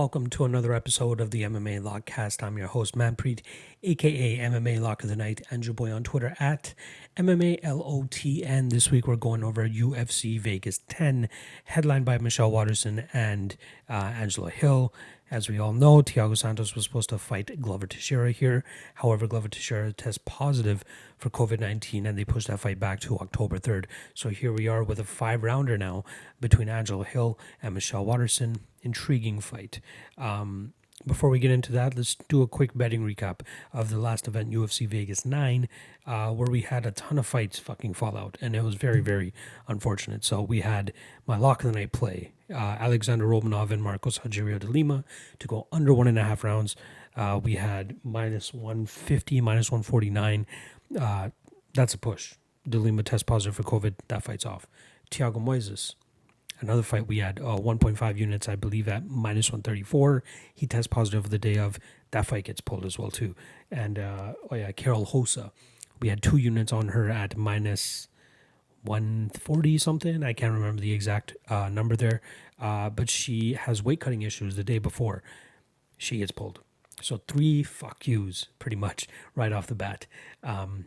Welcome to another episode of the MMA Lockcast. I'm your host, Manpreet, aka MMA Lock of the Night, and your boy on Twitter at MMALOTN. This week we're going over UFC Vegas 10, headlined by Michelle Waterson and uh, Angela Hill. As we all know, Thiago Santos was supposed to fight Glover Teixeira here. However, Glover Teixeira tests positive for COVID 19 and they pushed that fight back to October 3rd. So here we are with a five rounder now between Angela Hill and Michelle Waterson. Intriguing fight. Um, before we get into that, let's do a quick betting recap of the last event, UFC Vegas 9, uh, where we had a ton of fights fucking fall out, and it was very, very unfortunate. So we had my lock of the night play, uh, Alexander Romanov and Marcos Rogerio de Lima to go under one and a half rounds. Uh, we had minus 150, minus 149. Uh, that's a push. De Lima test positive for COVID. That fight's off. Thiago Moises, another fight we had uh, 1.5 units i believe at minus 134 he tests positive the day of that fight gets pulled as well too. And uh, oh yeah Karol Rosa we had two units on her at minus 140 something i can't remember the exact uh, number there. Uh, but she has weight cutting issues the day before she gets pulled. So three fuck yous pretty much right off the bat. Um,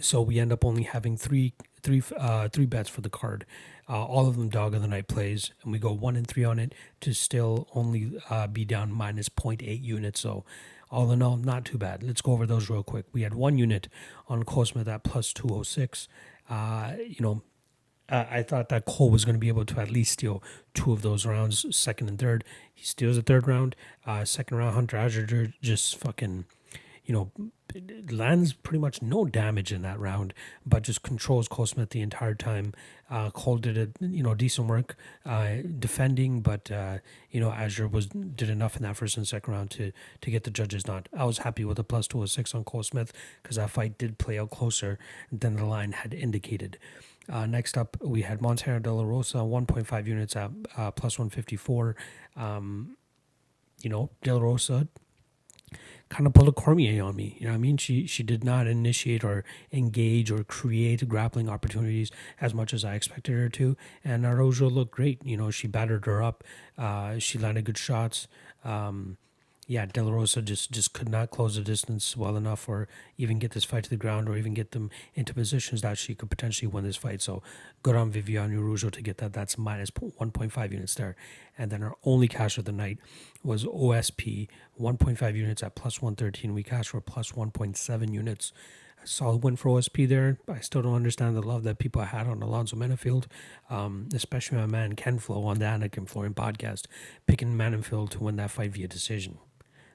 so we end up only having three three uh, three bets for the card. Uh, all of them dog of the night plays, and we go one and three on it to still only uh, be down minus 0.8 units. So all in all, not too bad. Let's go over those real quick. We had one unit on Cole Smith at plus 206. Uh, you know, I thought that Cole was going to be able to at least steal two of those rounds, second and third. He steals the third round. Uh, second round, Hunter Azure just fucking you know, lands pretty much no damage in that round, but just controls Cole the entire time. Uh, Cole did a you know decent work uh, defending, but uh, you know Azure was did enough in that first and second round to to get the judges not. I was happy with a plus two or six on Cole Smith because that fight did play out closer than the line had indicated. Uh, next up, we had Montana De La Rosa, 1.5 units at uh, plus 154. Um, you know, De La Rosa kind of pulled a Cormier on me. You know what I mean? She she did not initiate or engage or create grappling opportunities as much as I expected her to. And Araujo looked great. You know, she battered her up. Uh, she landed good shots. Um, yeah, De La Rosa just, just could not close the distance well enough or even get this fight to the ground or even get them into positions that she could potentially win this fight. So good on Viviane Araujo to get that. That's minus 1.5 units there. And then our only cash of the night was OSP, 1.5 units at plus 113. We cashed for plus 1.7 units. Solid win for OSP there. I still don't understand the love that people had on Alonzo Menifield, um, especially my man Ken Flo on the Anik and Florian podcast, picking Menifield to win that fight via decision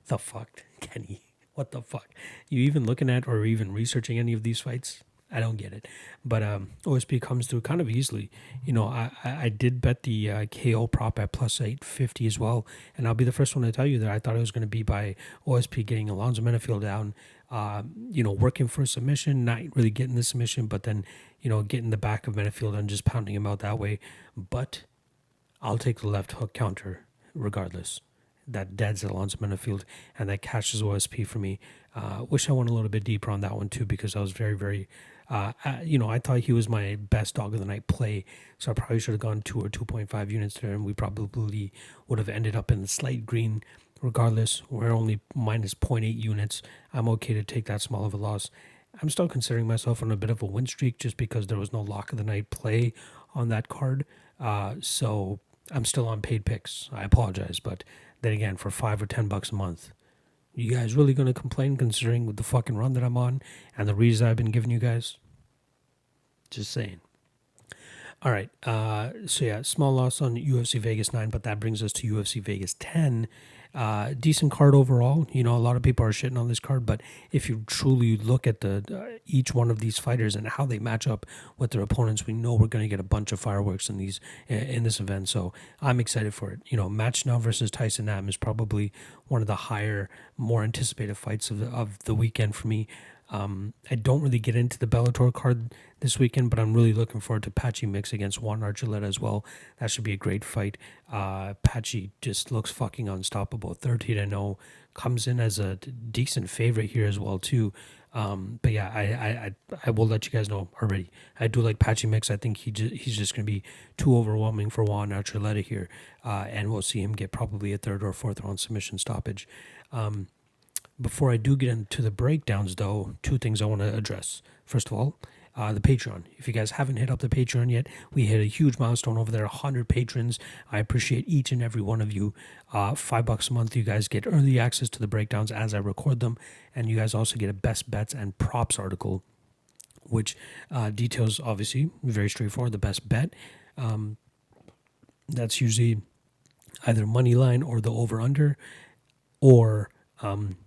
the fuck, Kenny? What the fuck? You even looking at or even researching any of these fights? I don't get it. But um, OSP comes through kind of easily. You know, I, I did bet the uh, KO prop at plus 850 as well. And I'll be the first one to tell you that I thought it was going to be by OSP getting Alonzo Menifield down, uh, you know, working for a submission, not really getting the submission, but then, you know, getting the back of Menifield and just pounding him out that way. But I'll take the left hook counter regardless that deads Alonzo Menifield and that catches OSP for me. Uh, wish I went a little bit deeper on that one too because I was very, very, uh, you know, I thought he was my best dog of the night play. So I probably should have gone two or 2.5 units there and we probably would have ended up in the slight green. Regardless, we're only minus 0.8 units. I'm okay to take that small of a loss. I'm still considering myself on a bit of a win streak just because there was no lock of the night play on that card. Uh, so I'm still on paid picks. I apologize, but then again, for five or ten bucks a month, you guys really gonna complain considering with the fucking run that I'm on and the reasons I've been giving you guys? Just saying. All right. Uh, so yeah, small loss on UFC Vegas nine, but that brings us to UFC Vegas ten, uh, decent card overall. You know, a lot of people are shitting on this card, but if you truly look at the uh, each one of these fighters and how they match up with their opponents, we know we're going to get a bunch of fireworks in these in this event. So I'm excited for it. You know, Matt Schnell versus Tyson Nam is probably one of the higher, more anticipated fights of the, of the weekend for me. Um, I don't really get into the Bellator card this weekend, but I'm really looking forward to Patchy Mix against Juan Archuleta as well. That should be a great fight. Uh, Patchy just looks fucking unstoppable. 13 to 0 comes in as a decent favorite here as well too. Um, but yeah, I, I, I, I will let you guys know already. I do like Patchy Mix. I think he just, he's just going to be too overwhelming for Juan Archuleta here. Uh, and we'll see him get probably a third or fourth round submission stoppage. Um, before I do get into the breakdowns, though, two things I want to address. First of all, uh, the Patreon. If you guys haven't hit up the Patreon yet, we hit a huge milestone over there 100 patrons. I appreciate each and every one of you. Uh, five bucks a month, you guys get early access to the breakdowns as I record them, and you guys also get a best bets and props article, which uh, details obviously very straightforward the best bet. Um, that's usually either money line or the over under, or um,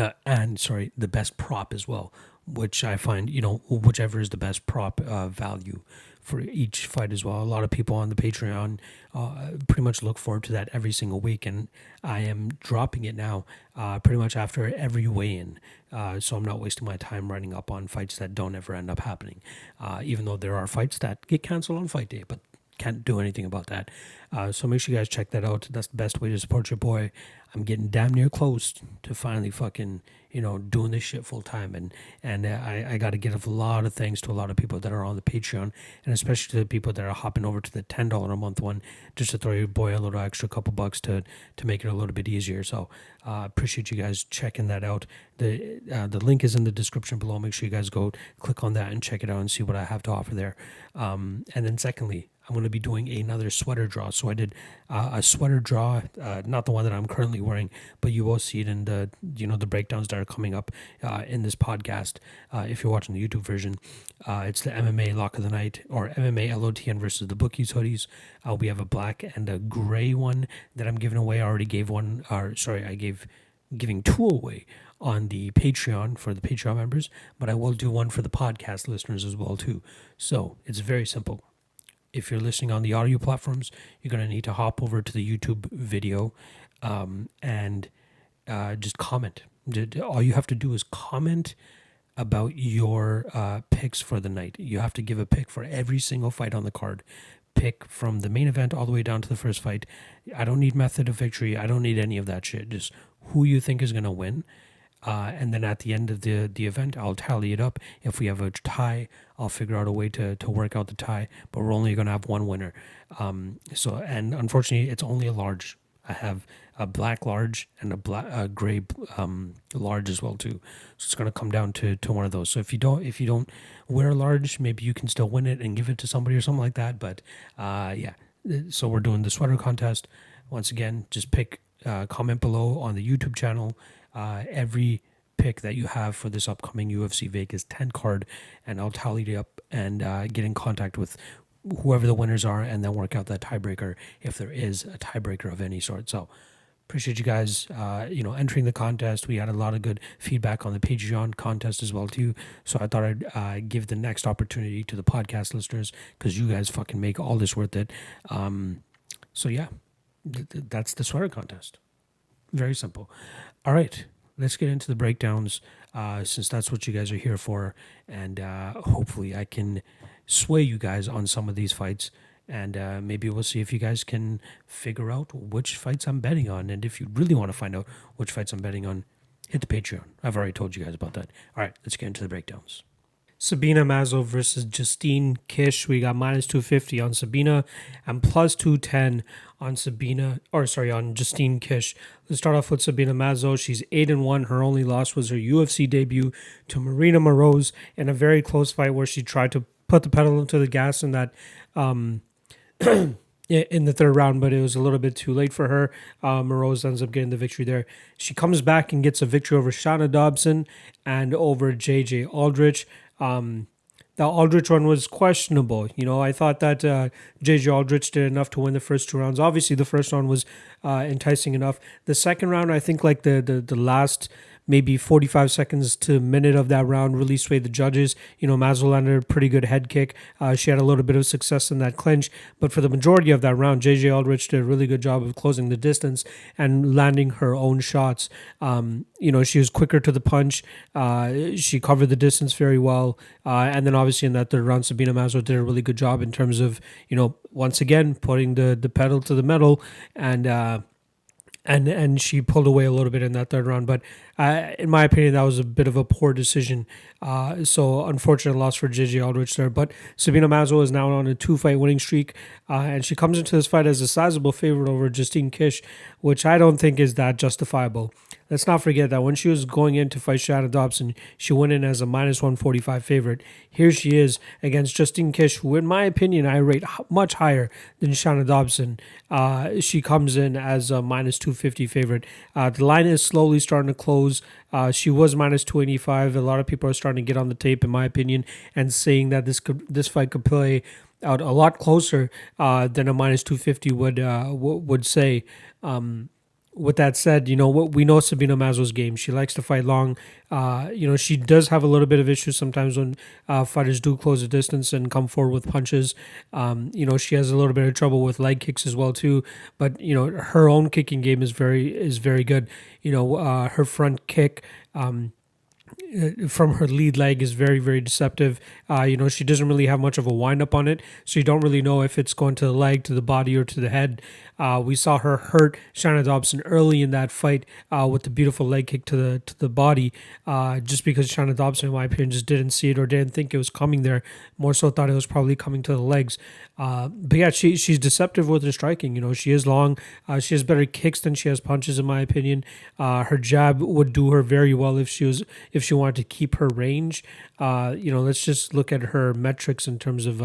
uh, and sorry, the best prop as well, which I find you know whichever is the best prop uh, value for each fight as well. A lot of people on the Patreon uh, pretty much look forward to that every single week, and I am dropping it now uh, pretty much after every weigh-in, uh, so I'm not wasting my time writing up on fights that don't ever end up happening. Uh, even though there are fights that get canceled on fight day, but can't do anything about that. Uh, so make sure you guys check that out. That's the best way to support your boy. I'm getting damn near close to finally fucking you know doing this shit full time, and and uh, I I got to give a lot of thanks to a lot of people that are on the Patreon, and especially to the people that are hopping over to the ten dollar a month one just to throw your boy a little extra couple bucks to to make it a little bit easier. So uh, appreciate you guys checking that out. The uh, the link is in the description below. Make sure you guys go click on that and check it out and see what I have to offer there. Um, and then secondly, I'm going to be doing another sweater draw. So I did uh, a sweater draw, uh, not the one that I'm currently wearing, but you will see it in the you know the breakdowns that are coming up uh, in this podcast. Uh, if you're watching the YouTube version, uh, it's the MMA Lock of the Night or MMA LOTN versus the Bookies hoodies. Uh, we have a black and a gray one that I'm giving away. I already gave one, or sorry, I gave giving two away on the Patreon for the Patreon members, but I will do one for the podcast listeners as well too. So it's very simple if you're listening on the audio platforms, you're going to need to hop over to the YouTube video um, and uh, just comment. All you have to do is comment about your uh, picks for the night. You have to give a pick for every single fight on the card. Pick from the main event all the way down to the first fight. I don't need method of victory. I don't need any of that shit. Just who you think is going to win uh, and then at the end of the, the event, I'll tally it up. If we have a tie, I'll figure out a way to, to work out the tie, but we're only going to have one winner. Um, so, and unfortunately, it's only a large. I have a black large and a black a gray um, large as well too. So it's going to come down to, to one of those. So if you don't if you don't wear a large, maybe you can still win it and give it to somebody or something like that. But uh, yeah, so we're doing the sweater contest. Once again, just pick uh, comment below on the YouTube channel uh, every pick that you have for this upcoming UFC Vegas 10 card, and I'll tally it up and uh, get in contact with whoever the winners are, and then work out that tiebreaker if there is a tiebreaker of any sort. So appreciate you guys, uh, you know, entering the contest. We had a lot of good feedback on the Patreon contest as well too. So I thought I'd uh, give the next opportunity to the podcast listeners because you guys fucking make all this worth it. Um, so yeah, th- th- that's the sweater contest. Very simple. All right, let's get into the breakdowns uh, since that's what you guys are here for. And uh, hopefully, I can sway you guys on some of these fights. And uh, maybe we'll see if you guys can figure out which fights I'm betting on. And if you really want to find out which fights I'm betting on, hit the Patreon. I've already told you guys about that. All right, let's get into the breakdowns. Sabina Mazo versus Justine Kish. We got minus 250 on Sabina and plus 210 on Sabina, or sorry, on Justine Kish. Let's start off with Sabina Mazo. She's 8 and 1. Her only loss was her UFC debut to Marina Moroz in a very close fight where she tried to put the pedal into the gas in that. Um, in the third round, but it was a little bit too late for her. Uh, Moroz ends up getting the victory there. She comes back and gets a victory over Shanna Dobson and over JJ Aldrich. Um, the Aldrich one was questionable. You know, I thought that uh, JJ Aldrich did enough to win the first two rounds. Obviously, the first round was uh, enticing enough. The second round, I think, like the the, the last maybe 45 seconds to a minute of that round really swayed the judges. You know, Mazo landed a pretty good head kick. Uh, she had a little bit of success in that clinch, but for the majority of that round, JJ Aldrich did a really good job of closing the distance and landing her own shots. Um, you know, she was quicker to the punch. Uh, she covered the distance very well. Uh, and then obviously in that third round, Sabina Mazo did a really good job in terms of, you know, once again, putting the, the pedal to the metal and, uh, and and she pulled away a little bit in that third round. But uh, in my opinion, that was a bit of a poor decision. Uh, so unfortunate loss for JJ Aldrich there. But Sabina Mazo is now on a two fight winning streak, uh, and she comes into this fight as a sizable favorite over Justine Kish, which I don't think is that justifiable let's not forget that when she was going in to fight Shanna Dobson, she went in as a minus 145 favorite. Here she is against Justine Kish, who, in my opinion, I rate much higher than Shanna Dobson. Uh, she comes in as a minus 250 favorite. Uh, the line is slowly starting to close. Uh, she was minus 285. A lot of people are starting to get on the tape, in my opinion, and saying that this could, this fight could play out a lot closer uh, than a minus 250 would uh, w- would say. Um, with that said, you know what we know Sabina Mazo's game. She likes to fight long. Uh, you know she does have a little bit of issues sometimes when uh, fighters do close the distance and come forward with punches. Um, you know she has a little bit of trouble with leg kicks as well too. But you know her own kicking game is very is very good. You know uh, her front kick. Um, from her lead leg is very very deceptive. Uh, you know she doesn't really have much of a wind up on it, so you don't really know if it's going to the leg, to the body, or to the head. Uh, we saw her hurt Shanna Dobson early in that fight uh, with the beautiful leg kick to the to the body, uh, just because Shanna Dobson, in my opinion, just didn't see it or didn't think it was coming there. More so thought it was probably coming to the legs. Uh, but yeah, she she's deceptive with her striking. You know, she is long. Uh, she has better kicks than she has punches, in my opinion. Uh, her jab would do her very well if she was if she wanted to keep her range. you know, let's just look at her metrics in terms of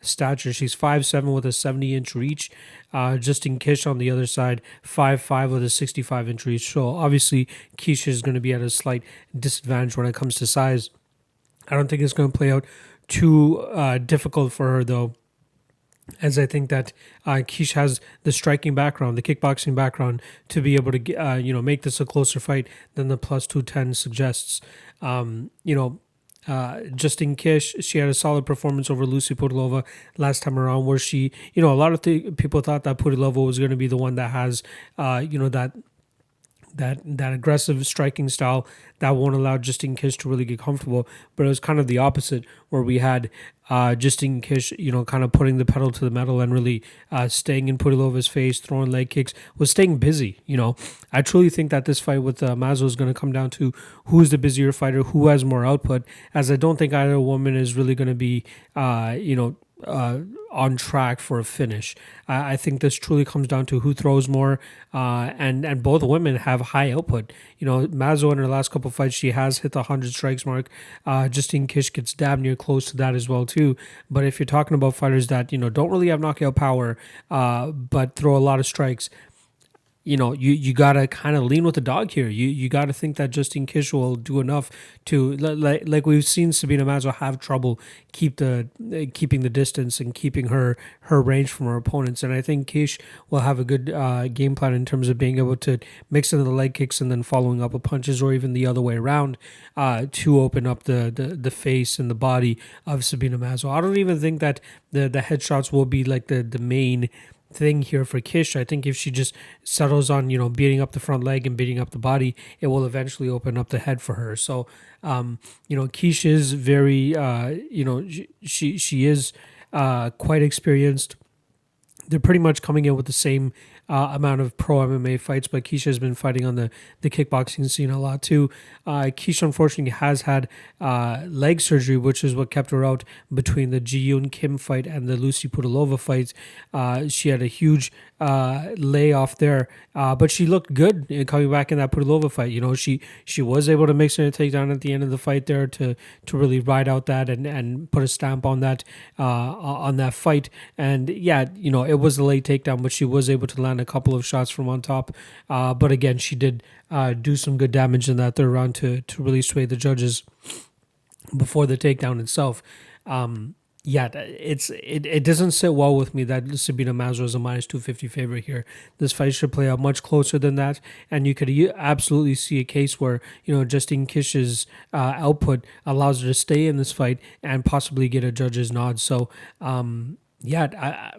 stature. She's five seven with a 70 inch reach. Uh, Justine Kish on the other side, five five with a 65 inch reach. So obviously, Kish is going to be at a slight disadvantage when it comes to size. I don't think it's going to play out too uh, difficult for her though as I think that uh, Kish has the striking background, the kickboxing background, to be able to uh, you know make this a closer fight than the plus two ten suggests. Um, you know, uh, Justine Kish, she had a solid performance over Lucy Pudilova last time around, where she, you know, a lot of th- people thought that Pudilova was going to be the one that has, uh, you know, that that that aggressive striking style that won't allow Justine Kish to really get comfortable. But it was kind of the opposite, where we had uh, Justine Kish, you know, kind of putting the pedal to the metal and really uh, staying in Pudilova's face, throwing leg kicks, was staying busy. You know, I truly think that this fight with uh, Mazo is going to come down to who's the busier fighter, who has more output. As I don't think either woman is really going to be, uh, you know, uh, on track for a finish. I, I, think this truly comes down to who throws more, uh, and and both women have high output. You know, Mazo in her last couple fights, she has hit the hundred strikes mark. Uh, Justine Kish gets damn near close to that as well too. But if you're talking about fighters that you know don't really have knockout power, uh, but throw a lot of strikes, you know, you, you got to kind of lean with the dog here. You you got to think that Justine Kish will do enough to like like we've seen Sabina Mazo have trouble keep the keeping the distance and keeping her her range from her opponents. And I think Kish will have a good uh, game plan in terms of being able to mix in the leg kicks and then following up with punches, or even the other way around, uh, to open up the, the the face and the body of Sabina Mazo. I don't even think that the the headshots will be like the the main thing here for Kish. I think if she just settles on, you know, beating up the front leg and beating up the body, it will eventually open up the head for her. So, um, you know, Kish is very, uh, you know, she she is uh, quite experienced. They're pretty much coming in with the same uh, amount of pro MMA fights, but Kish has been fighting on the, the kickboxing scene a lot too. Uh, Kish unfortunately has had uh, leg surgery, which is what kept her out between the Ji Yeon Kim fight and the Lucy Pudilova fight. Uh, she had a huge uh, layoff there, uh, but she looked good coming back in that Pudilova fight. You know, she she was able to mix in a takedown at the end of the fight there to to really ride out that and, and put a stamp on that on that fight. And yeah, you know, it was a late takedown, but she was able to land a couple of shots from on top. Uh, but again, she did uh, do some good damage in that third round to to really sway the judges before the takedown itself. Um, yeah, it's it, it doesn't sit well with me that Sabina Mazo is a minus 250 favorite here. This fight should play out much closer than that. And you could absolutely see a case where, you know, Justine Kish's uh, output allows her to stay in this fight and possibly get a judge's nod. So, um, yeah, I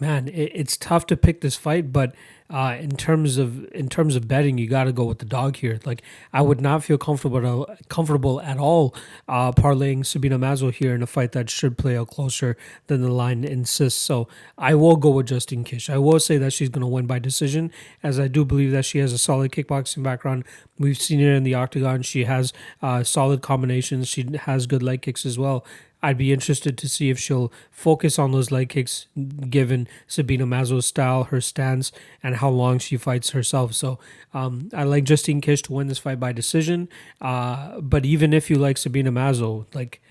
man, it, it's tough to pick this fight, but uh, in terms of in terms of betting, you got to go with the dog here. Like I would not feel comfortable comfortable at all uh, parlaying Sabina Mazo here in a fight that should play out closer than the line insists. So I will go with Justine Kish. I will say that she's going to win by decision, as I do believe that she has a solid kickboxing background. We've seen it in the octagon. She has uh, solid combinations. She has good leg kicks as well. I'd be interested to see if she'll focus on those leg kicks given Sabina Mazo's style, her stance, and how long she fights herself. So um, I like Justine Kish to win this fight by decision. Uh, but even if you like Sabina Mazo, like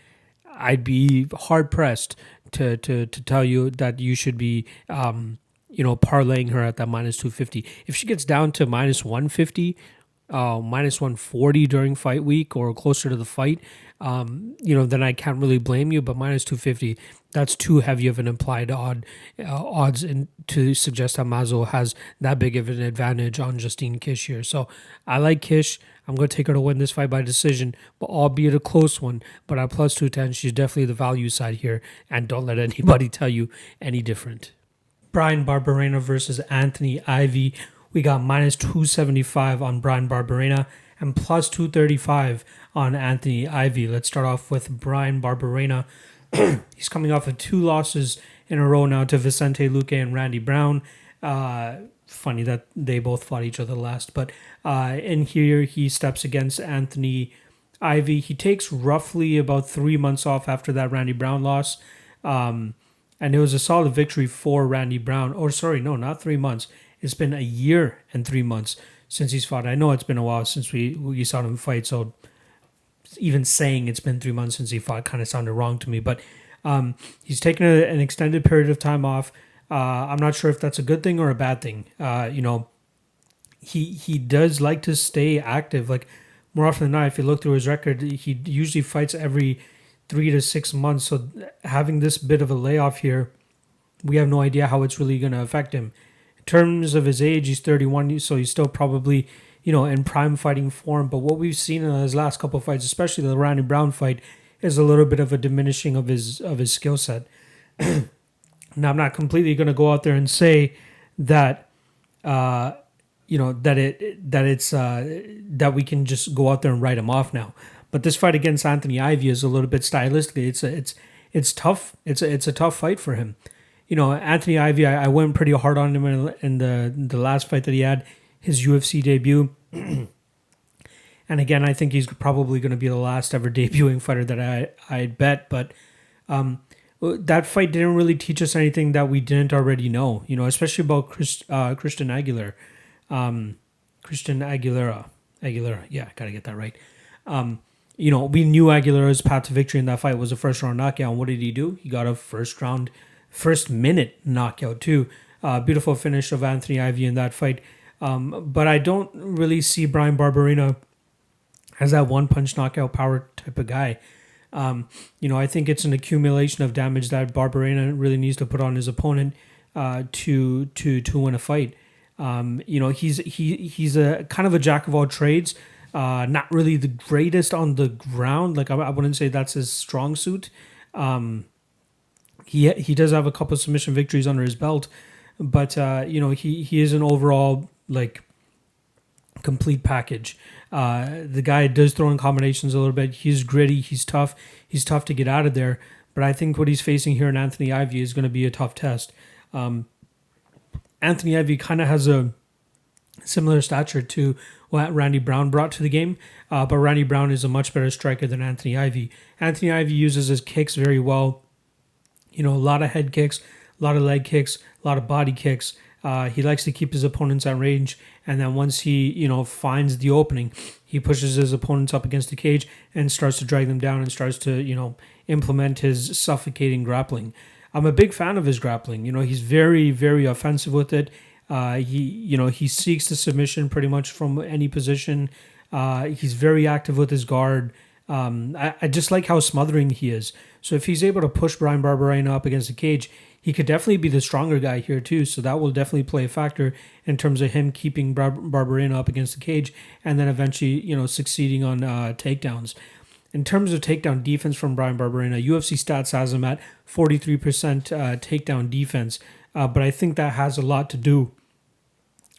I'd be hard pressed to, to, to tell you that you should be um, you know, parlaying her at that minus 250. If she gets down to minus 150, uh, minus 140 during fight week or closer to the fight, um, you know, then I can't really blame you. But minus 250, that's too heavy of an implied odd uh, odds in, to suggest that Mazo has that big of an advantage on Justine Kish here. So I like Kish. I'm going to take her to win this fight by decision, but albeit a close one. But at plus 210, she's definitely the value side here. And don't let anybody tell you any different. Bryan Barberena versus Anthony Ivy. We got minus 275 on Bryan Barberena and plus 235 on Anthony Ivy. Let's start off with Bryan Barberena. He's coming off of two losses in a row now to Vicente Luque and Randy Brown. Uh, funny that they both fought each other last, but uh, in here he steps against Anthony Ivy. He takes roughly about three months off after that Randy Brown loss. Um, and it was a solid victory for Randy Brown. Or sorry, no, not three months. It's been a year and three months since he's fought. I know it's been a while since we we saw him fight, so even saying it's been three months since he fought kind of sounded wrong to me. But um, he's taken a, an extended period of time off. Uh, I'm not sure if that's a good thing or a bad thing. Uh, you know, he he does like to stay active. Like more often than not, if you look through his record, he usually fights every three to six months. So having this bit of a layoff here, we have no idea how it's really going to affect him terms of his age, he's 31, so he's still probably, you know, in prime fighting form. But what we've seen in his last couple fights, especially the Randy Brown fight, is a little bit of a diminishing of his of his skill set. now, I'm not completely going to go out there and say that, uh, you know, that it that it's uh, that we can just go out there and write him off now. But this fight against Anthony Ivy is a little bit stylistically. It's a, it's it's tough. It's a, it's a tough fight for him you know, Anthony Ivy, I, I went pretty hard on him in, in the the last fight that he had, his UFC debut. and again, I think he's probably going to be the last ever debuting fighter that I I bet. But um, that fight didn't really teach us anything that we didn't already know. You know, especially about Chris, uh, Christian Aguilera, um, Christian Aguilera, Aguilera. Yeah, gotta get that right. Um, you know, we knew Aguilera's path to victory in that fight was a first round knockout. What did he do? He got a first round first minute knockout too. Uh, beautiful finish of Anthony Ivy in that fight. Um, but I don't really see Bryan Barberena as that one punch knockout power type of guy. Um, you know, I think it's an accumulation of damage that Barberena really needs to put on his opponent uh, to to to win a fight. Um, you know, he's he he's a kind of a jack of all trades. Uh, not really the greatest on the ground. Like I, I wouldn't say that's his strong suit. Um, he he does have a couple submission victories under his belt, but uh, you know he he is an overall like complete package. Uh, the guy does throw in combinations a little bit. He's gritty. He's tough. He's tough to get out of there. But I think what he's facing here in Anthony Ivy is going to be a tough test. Um, Anthony Ivy kind of has a similar stature to what Randy Brown brought to the game, uh, but Randy Brown is a much better striker than Anthony Ivy. Anthony Ivy uses his kicks very well. You know, a lot of head kicks, a lot of leg kicks, a lot of body kicks. Uh, he likes to keep his opponents at range, and then once he, you know, finds the opening, he pushes his opponents up against the cage and starts to drag them down and starts to, you know, implement his suffocating grappling. I'm a big fan of his grappling. You know, he's very, very offensive with it. Uh, he, you know, he seeks the submission pretty much from any position. Uh, he's very active with his guard. Um, I, I just like how smothering he is. So if he's able to push Bryan Barberena up against the cage, he could definitely be the stronger guy here too. So that will definitely play a factor in terms of him keeping Bar- up against the cage, and then eventually, you know, succeeding on uh, takedowns. In terms of takedown defense from Bryan Barberena, UFC stats has him at 43% uh, takedown defense, uh, but I think that has a lot to do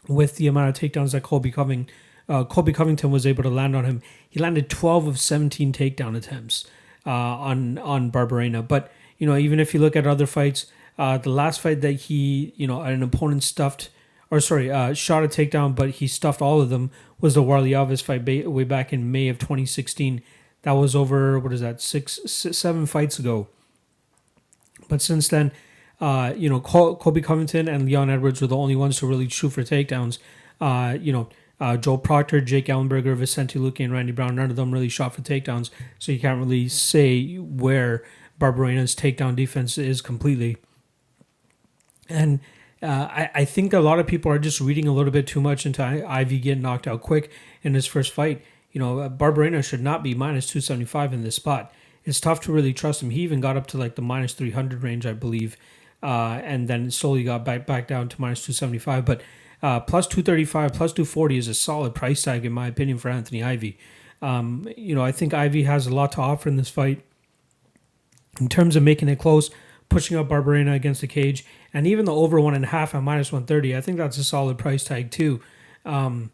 with the amount of takedowns that Colby Covington, uh, Colby Covington was able to land on him. He landed 12 of 17 takedown attempts uh, on on Barberena. But you know, even if you look at other fights, uh, the last fight that he, you know, an opponent stuffed, or sorry, uh, shot a takedown, but he stuffed all of them was the Warlley Alves fight ba- way back in May of 2016. That was over what is that six, six seven fights ago. But since then, uh, you know, Colby Covington and Leon Edwards were the only ones to really shoot for takedowns. Uh, you know, uh, Joe Proctor, Jake Ellenberger, Vicente Luque, and Randy Brown, none of them really shot for takedowns. So you can't really say where Barberena's takedown defense is completely. And uh, I, I think a lot of people are just reading a little bit too much into Ivy getting knocked out quick in his first fight. You know, uh, Barberena should not be minus 275 in this spot. It's tough to really trust him. He even got up to like the minus 300 range, I believe, uh, and then slowly got back, back down to minus 275. But uh, plus 235, plus 240 is a solid price tag, in my opinion, for Anthony Ivy. Um, you know, I think Ivy has a lot to offer in this fight in terms of making it close, pushing up Barberena against the cage, and even the over one and a half at minus 130. I think that's a solid price tag, too. Um,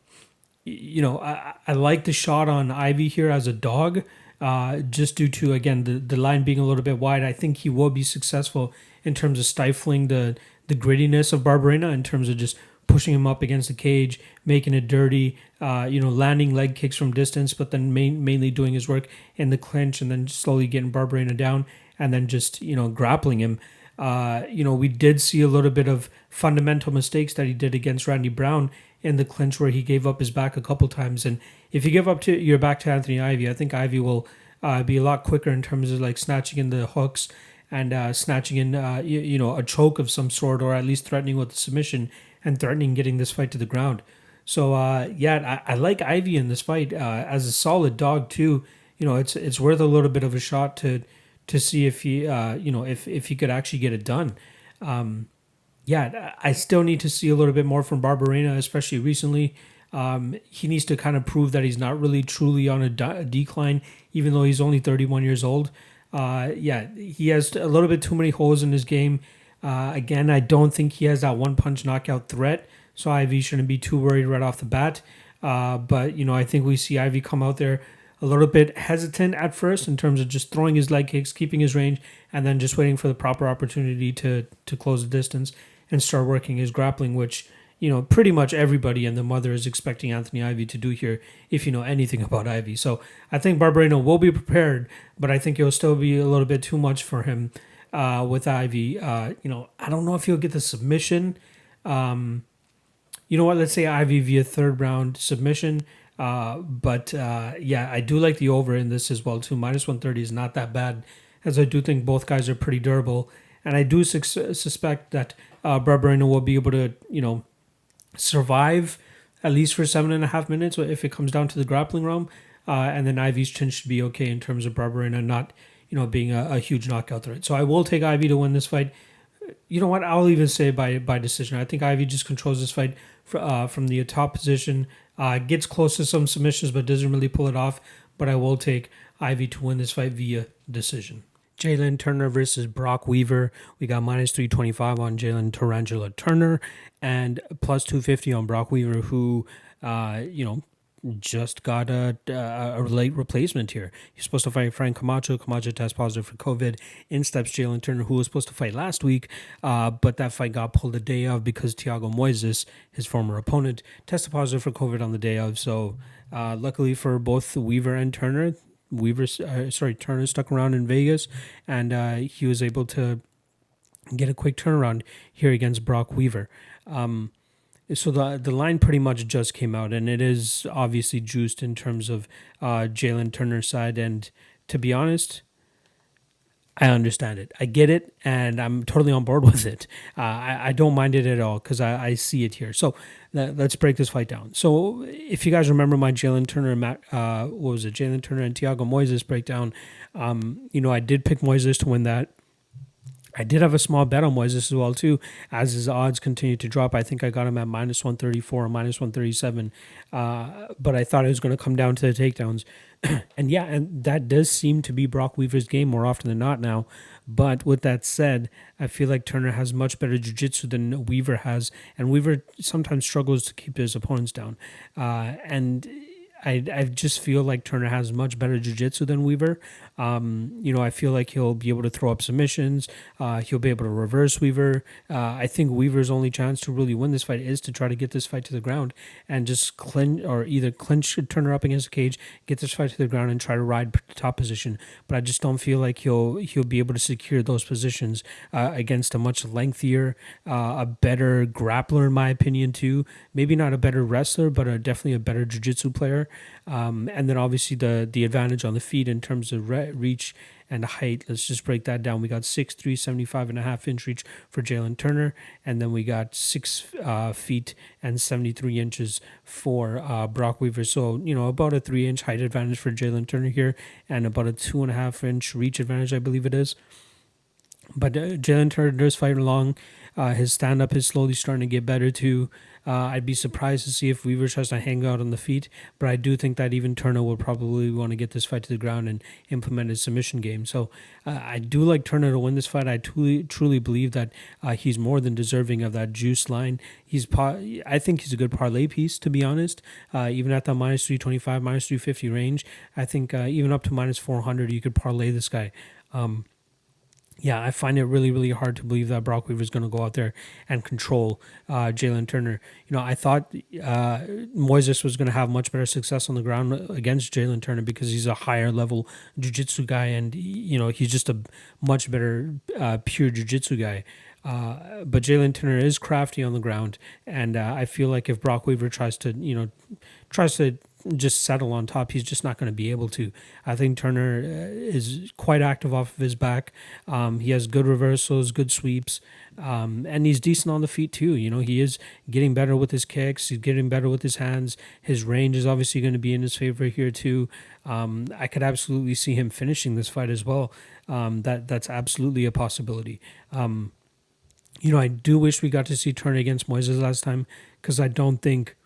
you know, I, I like the shot on Ivy here as a dog, uh, just due to, again, the, the line being a little bit wide. I think he will be successful in terms of stifling the, the grittiness of Barberena, in terms of just pushing him up against the cage, making it dirty, uh, you know, landing leg kicks from distance, but then main, mainly doing his work in the clinch and then slowly getting Barberena down and then just, you know, grappling him. Uh, you know, we did see a little bit of fundamental mistakes that he did against Randy Brown in the clinch where he gave up his back a couple times. And if you give up to your back to Anthony Ivy, I think Ivy will uh, be a lot quicker in terms of like snatching in the hooks and uh, snatching in, uh, you, you, know, a choke of some sort or at least threatening with a submission and threatening getting this fight to the ground. So uh, yeah, I, I, like Ivy in this fight uh, as a solid dog too. You know, it's it's worth a little bit of a shot to to see if he uh, you know if if he could actually get it done. Um, yeah, I still need to see a little bit more from Barberena, especially recently. Um, he needs to kind of prove that he's not really truly on a, de- decline, even though he's only 31 years old. Uh, yeah, he has a little bit too many holes in his game. Uh, again, I don't think he has that one punch knockout threat, so Ivy shouldn't be too worried right off the bat. Uh, but you know, I think we see Ivy come out there a little bit hesitant at first in terms of just throwing his leg kicks, keeping his range, and then just waiting for the proper opportunity to to close the distance and start working his grappling, which you know pretty much everybody and the mother is expecting Anthony Ivy to do here. If you know anything about Ivy, so I think Barberena will be prepared, but I think it'll still be a little bit too much for him uh, with Ivy. Uh, you know, I don't know if he'll get the submission. Um, you know what? Let's say Ivy via third round submission. Uh, but uh, yeah, I do like the over in this as well too. Minus one thirty is not that bad, as I do think both guys are pretty durable, and I do su- suspect that uh, Barberena will be able to you know survive at least for seven and a half minutes if it comes down to the grappling realm. Uh, and then Ivy's chin should be okay in terms of Barberena not you know, being a, a huge knockout threat. So I will take Ivy to win this fight. You know what? I'll even say by by decision. I think Ivy just controls this fight for, uh, from the top position. Uh, gets close to some submissions, but doesn't really pull it off. But I will take Ivy to win this fight via decision. Jalen Turner versus Brock Weaver. We got minus 325 on Jalen Tarantula Turner and plus 250 on Brock Weaver, who, uh, you know, just got a, a, late replacement here. He's supposed to fight Frank Camacho. Camacho test positive for COVID. In steps Jalen Turner, who was supposed to fight last week, uh, but that fight got pulled the day of because Thiago Moises, his former opponent, tested positive for COVID on the day of. So, uh, luckily for both Weaver and Turner, Weaver, uh, sorry, Turner stuck around in Vegas, and uh, he was able to get a quick turnaround here against Brock Weaver. Um, so the the line pretty much just came out, and it is obviously juiced in terms of uh, Jalen Turner's side. And to be honest, I understand it. I get it, and I'm totally on board with it. Uh, I, I don't mind it at all because I, I see it here. So let, us break this fight down. So if you guys remember my Jalen Turner and Matt, uh, what was it, Jalen Turner and Thiago Moises breakdown, um, you know, I did pick Moises to win that. I did have a small bet on Moises as well too, as his odds continued to drop. I think I got him at minus one thirty four or minus one thirty seven, uh, but I thought it was going to come down to the takedowns, and yeah, and that does seem to be Brock Weaver's game more often than not now. But with that said, I feel like Turner has much better jiu-jitsu than Weaver has, and Weaver sometimes struggles to keep his opponents down, uh, and I, I just feel like Turner has much better jiu-jitsu than Weaver. Um, you know, I feel like he'll be able to throw up submissions. Uh, he'll be able to reverse Weaver. Uh, I think Weaver's only chance to really win this fight is to try to get this fight to the ground and just clinch or either clinch Turner up against the cage, get this fight to the ground, and try to ride top position. But I just don't feel like he'll he'll be able to secure those positions uh, against a much lengthier, uh, a better grappler in my opinion too. Maybe not a better wrestler, but a, definitely a better jiu-jitsu player. Um, and then obviously the the advantage on the feet in terms of re- reach and height. Let's just break that down. We got 6'3", 75 and a half inch reach for Jalen Turner, and then we got six uh, feet and 73 inches for uh, Brock Weaver. So, you know, about a three inch height advantage for Jalen Turner here, and about a two and a half inch reach advantage, I believe it is. But uh, Jalen Turner does fight along. Uh, his stand up is slowly starting to get better too. Uh, I'd be surprised to see if Weaver tries to hang out on the feet, but I do think that even Turner will probably want to get this fight to the ground and implement his submission game. So uh, I do like Turner to win this fight. I truly, truly believe that uh, he's more than deserving of that juice line. He's, par- I think he's a good parlay piece, to be honest. Uh, even at the minus 325, minus 350 range, I think uh, even up to minus 400, you could parlay this guy. Um, yeah, I find it really, really hard to believe that Brock Weaver is going to go out there and control uh, Jalen Turner. You know, I thought uh, Moises was going to have much better success on the ground against Jalen Turner because he's a higher level jiu-jitsu guy and, you know, he's just a much better uh, pure jiu-jitsu guy. Uh, but Jalen Turner is crafty on the ground, and uh, I feel like if Brock Weaver tries to, you know, tries to just settle on top. He's just not going to be able to. I think Turner uh, is quite active off of his back. Um, he has good reversals, good sweeps, um, and he's decent on the feet too. You know, he is getting better with his kicks. He's getting better with his hands. His range is obviously going to be in his favor here too. Um, I could absolutely see him finishing this fight as well. Um, that that's absolutely a possibility. Um, you know, I do wish we got to see Turner against Moises last time because I don't think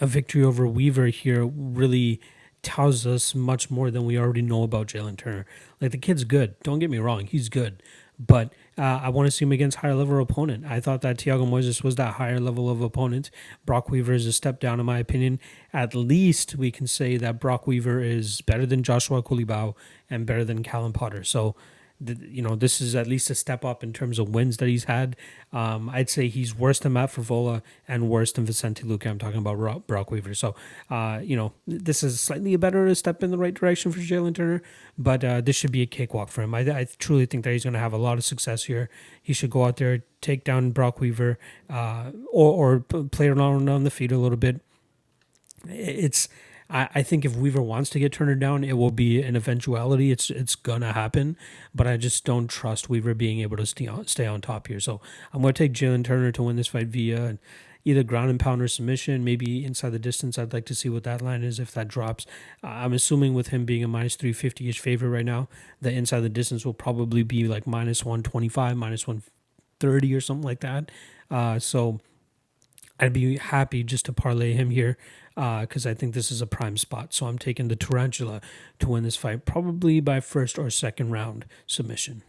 a victory over Weaver here really tells us much more than we already know about Jalen Turner. Like the kid's good. Don't get me wrong, he's good. But uh, I want to see him against higher level opponent. I thought that Thiago Moises was that higher level of opponent. Brock Weaver is a step down in my opinion. At least we can say that Brock Weaver is better than Joshua Culibao and better than Callan Potter. So you know, this is at least a step up in terms of wins that he's had. Um, I'd say he's worse than Matt Frevola and worse than Vicente Luque. I'm talking about Brock Weaver. So, uh, you know, this is slightly a better step in the right direction for Jalen Turner, but uh, this should be a cakewalk for him. I, I truly think that he's going to have a lot of success here. He should go out there, take down Brock Weaver, uh, or, or play around on the feet a little bit. It's I, I think if Weaver wants to get Turner down, it will be an eventuality. It's it's gonna happen, but I just don't trust Weaver being able to stay on, stay on top here. So I'm gonna take Jalen Turner to win this fight via either ground and pound or submission, maybe inside the distance. I'd like to see what that line is if that drops. I'm assuming with him being a minus 350 ish favorite right now, the inside the distance will probably be like minus 125, minus 130 or something like that. Uh, so I'd be happy just to parlay him here because uh, I think this is a prime spot. So I'm taking the Tarantula to win this fight, probably by first or second round submission.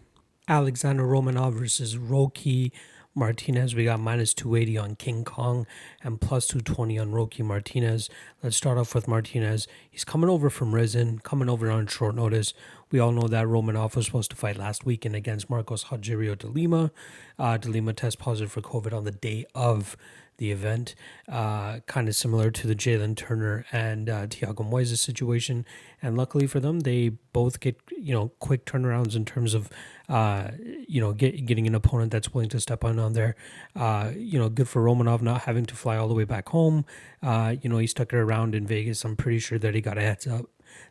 Alexander Romanov versus Roque Martinez. We got minus 280 on King Kong and plus 220 on Roque Martinez. Let's start off with Martinez. He's coming over from Rizin, coming over on short notice. We all know that Romanov was supposed to fight last weekend against Marcos Rogerio de Lima. Uh, de Lima test positive for COVID on the day of the event, uh, kind of similar to the Jalen Turner and uh, Thiago Moises situation. And luckily for them, they both get you know quick turnarounds in terms of uh, you know get, getting an opponent that's willing to step on on there. Uh, you know, good for Romanov not having to fly all the way back home. Uh, you know, he stuck it around in Vegas. I'm pretty sure that he got a heads up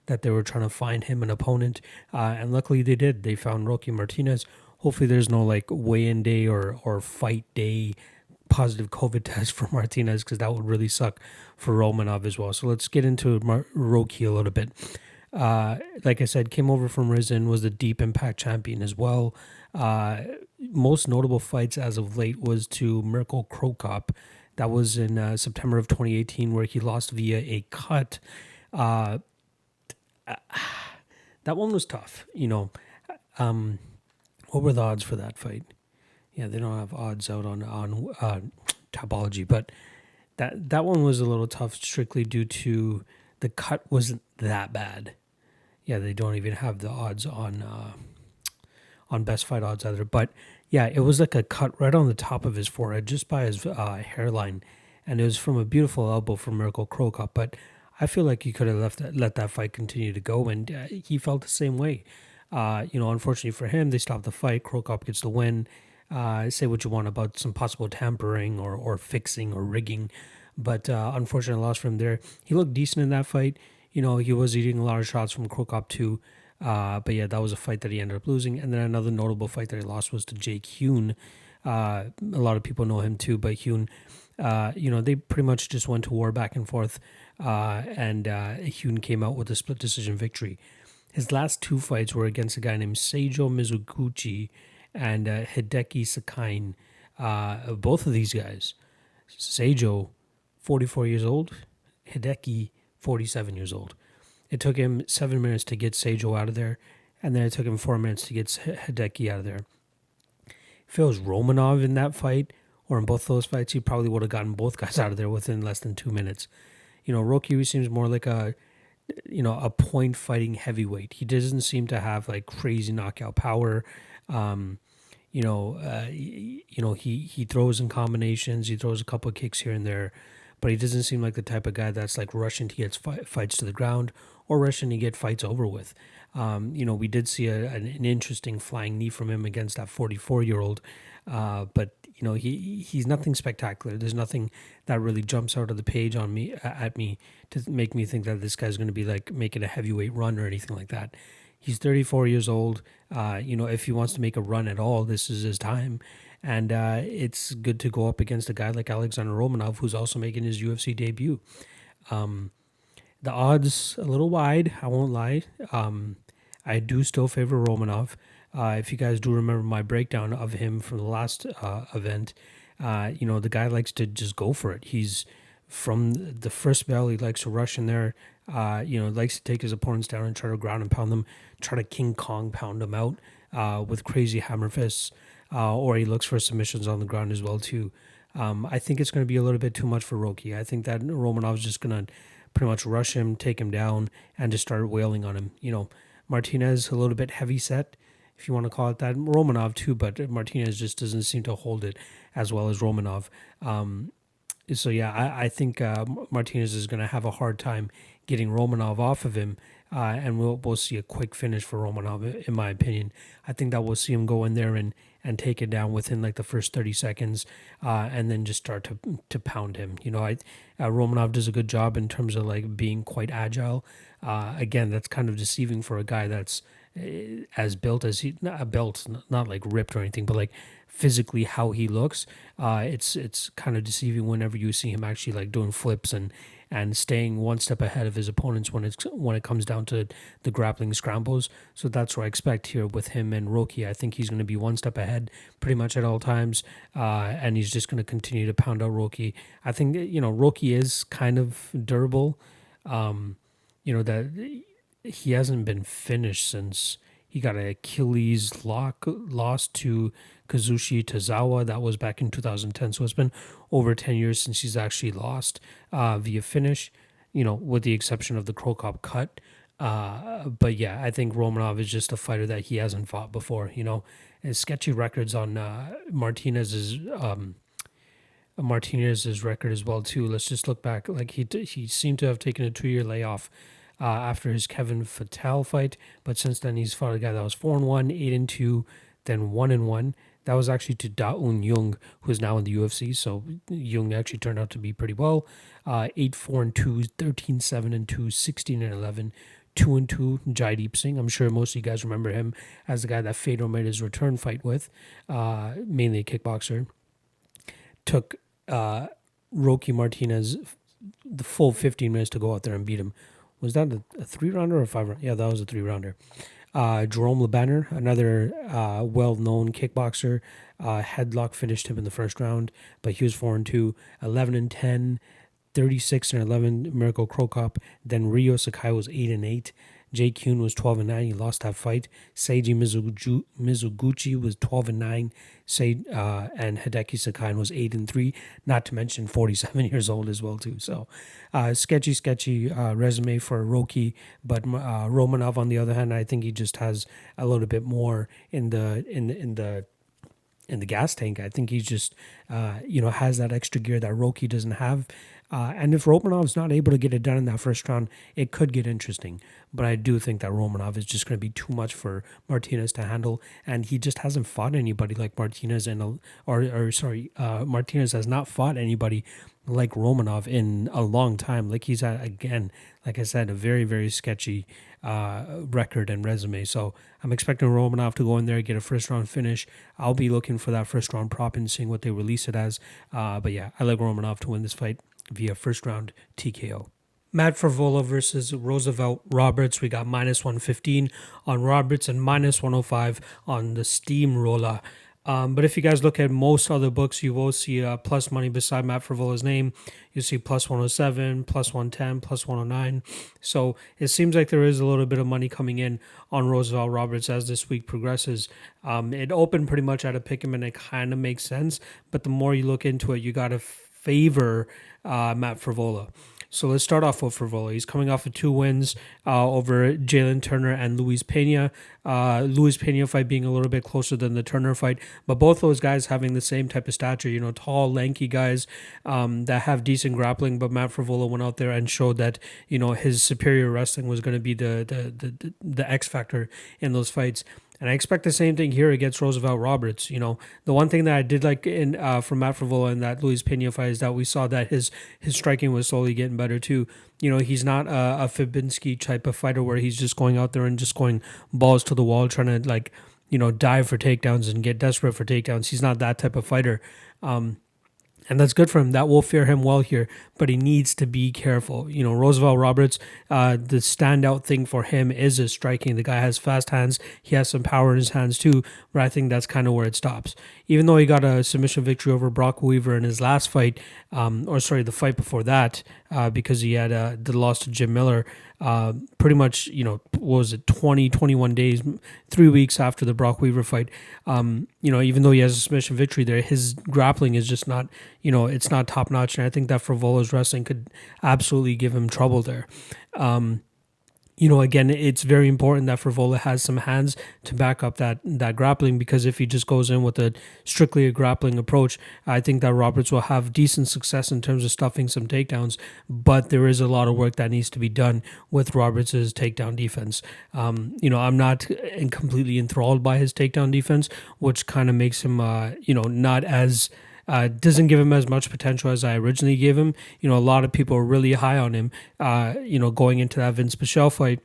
that they were trying to find him an opponent, uh, and luckily they did. They found Rocky Martinez. Hopefully, there's no like weigh-in day or or fight day positive COVID test for Martinez because that would really suck for Romanov as well. So let's get into Mar- Roque a little bit. Uh, like I said, came over from Rizin, was the deep impact champion as well. Uh, most notable fights as of late was to Mirko Cro Cop. That was in uh, September of 2018, where he lost via a cut. Uh, that one was tough. You know, um, what were the odds for that fight? Yeah, they don't have odds out on on uh, Tapology, but that that one was a little tough, strictly due to the cut wasn't that bad. Yeah, they don't even have the odds on uh, on best fight odds either. But yeah, it was like a cut right on the top of his forehead, just by his uh, hairline, and it was from a beautiful elbow from Mirko Cro Cop. But I feel like he could have left that, let that fight continue to go, and uh, he felt the same way. Uh, you know, unfortunately for him, they stopped the fight. Cro Cop gets the win. Uh, say what you want about some possible tampering or, or fixing or rigging, but uh, unfortunate loss from there. He looked decent in that fight. You know, he was eating a lot of shots from Cro Cop too. Uh, but yeah, that was a fight that he ended up losing. And then another notable fight that he lost was to Jake Heun. Uh, a lot of people know him too, but Heun, uh, you know, they pretty much just went to war back and forth. Uh, and uh, Heun came out with a split decision victory. His last two fights were against a guy named Seijo Mizuguchi and uh, Hideki Sekine. Uh, both of these guys, Seijo, 44 years old, Hideki, 47 years old. It took him seven minutes to get Seijo out of there, and then it took him four minutes to get Hideki out of there. If it was Romanov in that fight, or in both those fights, he probably would have gotten both guys out of there within less than two minutes. You know, Roque seems more like a, you know, a point fighting heavyweight. He doesn't seem to have like crazy knockout power. Um, you know, uh, you know, he he throws in combinations. He throws a couple of kicks here and there, but he doesn't seem like the type of guy that's like rushing to get fights to the ground or rushing to get fights over with. Um, you know, we did see a, an, an, interesting flying knee from him against that 44 year old, uh, but you know he he's nothing spectacular. There's nothing that really jumps out of the page on me at me to make me think that this guy's going to be like making a heavyweight run or anything like that. He's 34 years old. Uh, you know, if he wants to make a run at all, this is his time. And uh, it's good to go up against a guy like Alexander Romanov, who's also making his UFC debut. Um, the odds a little wide, I won't lie. Um, I do still favor Romanov. Uh, if you guys do remember my breakdown of him from the last uh, event, uh, you know, the guy likes to just go for it. He's from the first bell, he likes to rush in there. Uh, you know, likes to take his opponents down and try to ground and pound them, try to King Kong pound him out uh, with crazy hammer fists, uh, or he looks for submissions on the ground as well too. Um, I think it's going to be a little bit too much for Roki. I think that Romanov's just going to pretty much rush him, take him down, and just start wailing on him. You know, Martinez a little bit heavy set, if you want to call it that. Romanov too, but Martinez just doesn't seem to hold it as well as Romanov. Um, so yeah, I, I think uh, Martinez is going to have a hard time getting Romanov off of him, uh, and we'll we'll see a quick finish for Romanov, in my opinion. I think that we'll see him go in there and and take it down within like the first thirty seconds, uh, and then just start to to pound him. You know, I uh, Romanov does a good job in terms of like being quite agile. Uh, again, that's kind of deceiving for a guy that's uh, as built as he not built, not like ripped or anything, but like physically how he looks. Uh, it's it's kind of deceiving whenever you see him actually like doing flips and and staying one step ahead of his opponents when it's when it comes down to the grappling scrambles. So that's what I expect here with him and Roki. I think he's going to be one step ahead pretty much at all times, uh, and he's just going to continue to pound out Roki. I think you know Roki is kind of durable. Um, you know that he hasn't been finished since he got an Achilles lock lost to Kazushi Tazawa. That was back in 2010. So it's been over 10 years since he's actually lost uh, via finish, you know, with the exception of the Cro Cop cut. Uh, but yeah, I think Romanov is just a fighter that he hasn't fought before, you know. And sketchy records on uh, Martinez's um, Martinez's record as well too. Let's just look back. Like he he seemed to have taken a two year layoff uh, after his Kevin Fattel fight, but since then he's fought a guy that was four and one, eight and two, then one and one. That was actually to Da Un Jung, who is now in the UFC. So Jung actually turned out to be pretty well. Uh, 8 4 and 2, 13 7 and 2, 16 and 11, two and two Jaideep Singh. I'm sure most of you guys remember him as the guy that Fedor made his return fight with, uh, mainly a kickboxer. Took uh, Roque Martinez the full 15 minutes to go out there and beat him. Was that a, a three rounder or a five rounder? Yeah, that was a three rounder. Uh, Jerome Le Banner, another uh, well known kickboxer, uh, headlock finished him in the first round, but he was 4 and 2, 11 and 10, 36 and 11, Mirko Cro Cop. Then Rio Sakai was 8 and 8. Jay Kuhn was 12 and 9. He lost that fight. Seiji Mizugu- Mizuguchi was 12 and 9. Say, uh, and Hideki Sakai was 8 and 3. Not to mention 47 years old as well, too. So, uh, sketchy, sketchy uh, resume for Roki. But uh, Romanov, on the other hand, I think he just has a little bit more in the in the, in the in the gas tank. I think he's just, uh, you know, has that extra gear that Roki doesn't have. Uh, and if Romanov's not able to get it done in that first round, it could get interesting. But I do think that Romanov is just going to be too much for Martinez to handle, and he just hasn't fought anybody like Martinez in a, or or sorry, uh, Martinez has not fought anybody like Romanov in a long time. Like he's at, again, like I said, a very very sketchy uh, record and resume. So I'm expecting Romanov to go in there get a first round finish. I'll be looking for that first round prop and seeing what they release it as. Uh, but yeah, I like Romanov to win this fight via first round TKO. Matt Frevola versus Roosevelt Roberts. We got minus 115 on Roberts and minus 105 on the Steamroller. Um, but if you guys look at most other books, you will see uh, plus money beside Matt Frevola's name. You see plus 107, plus 110, plus 109. So it seems like there is a little bit of money coming in on Roosevelt Roberts as this week progresses. Um, it opened pretty much at a pick him, and it kind of makes sense. But the more you look into it, you got to favor uh, Matt Frevola. So let's start off with Frevola. He's coming off of two wins uh, over Jalen Turner and Luis Pena. Uh, Luis Pena fight being a little bit closer than the Turner fight, but both those guys having the same type of stature, you know, tall, lanky guys um, that have decent grappling. But Matt Frevola went out there and showed that you know his superior wrestling was going to be the, the the the X factor in those fights. And I expect the same thing here against Roosevelt Roberts. You know, the one thing that I did like in uh, from Matt Frevola and that Luis Pena fight is that we saw that his his striking was slowly getting better too. You know, he's not a, a Fabinski type of fighter where he's just going out there and just going balls to the wall, trying to like, you know, dive for takedowns and get desperate for takedowns. He's not that type of fighter. Um, and that's good for him. That will fare him well here, but he needs to be careful. You know, Roosevelt Roberts, uh, the standout thing for him is his striking. The guy has fast hands. He has some power in his hands too, but I think that's kind of where it stops. Even though he got a submission victory over Brock Weaver in his last fight, um, or sorry, the fight before that, uh, because he had uh, the loss to Jim Miller, uh, pretty much, you know, was it 20, 21 days, three weeks after the Brock Weaver fight. Um, you know, even though he has a submission victory there, his grappling is just not, you know, it's not top notch. And I think that Frevola's wrestling could absolutely give him trouble there. Um, you know, again, it's very important that Frevola has some hands to back up that that grappling because if he just goes in with a strictly a grappling approach, I think that Roberts will have decent success in terms of stuffing some takedowns. But there is a lot of work that needs to be done with Roberts's takedown defense. Um, you know, I'm not completely enthralled by his takedown defense, which kind of makes him, uh, you know, not as uh, doesn't give him as much potential as I originally gave him. You know, a lot of people are really high on him. Uh, you know, going into that Vince Pichel fight.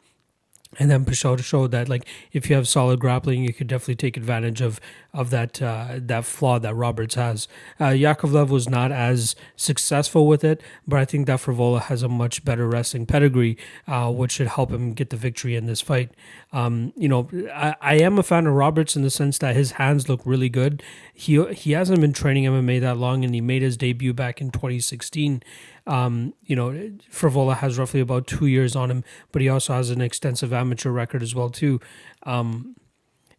And then Pichel showed that like if you have solid grappling, you could definitely take advantage of of that uh, that flaw that Roberts has. Uh, Yakovlev was not as successful with it, but I think that Frevola has a much better wrestling pedigree, uh, which should help him get the victory in this fight. Um, you know, I, I am a fan of Roberts in the sense that his hands look really good. He he hasn't been training MMA that long, and he made his debut back in 2016. Um, you know, Frevola has roughly about two years on him, but he also has an extensive amateur record as well too. Um,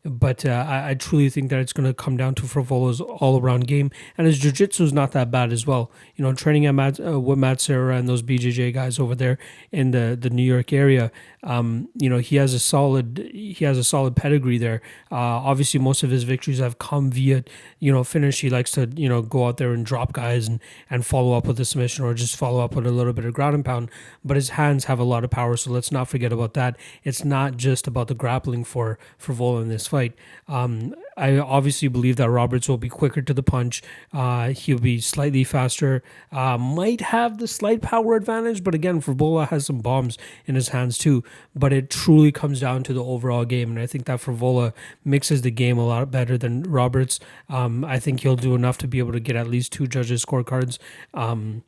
but uh, I, I, truly think that it's going to come down to Frevola's all around game, and his jiu-jitsu is not that bad as well. You know, training at Matt, uh, with Matt Serra and those BJJ guys over there in the, the New York area, um, you know, he has a solid he has a solid pedigree there. Uh, obviously, most of his victories have come via you know finish. He likes to you know go out there and drop guys and and follow up with a submission or just follow up with a little bit of ground and pound. But his hands have a lot of power, so let's not forget about that. It's not just about the grappling for Frevola in this fight. Um, I obviously believe that Roberts will be quicker to the punch. Uh, he'll be slightly faster. Uh, might have the slight power advantage, but again, Frevola has some bombs in his hands too. But it truly comes down to the overall game, and I think that Frevola mixes the game a lot better than Roberts. Um, I think he'll do enough to be able to get at least two judges' scorecards. Um,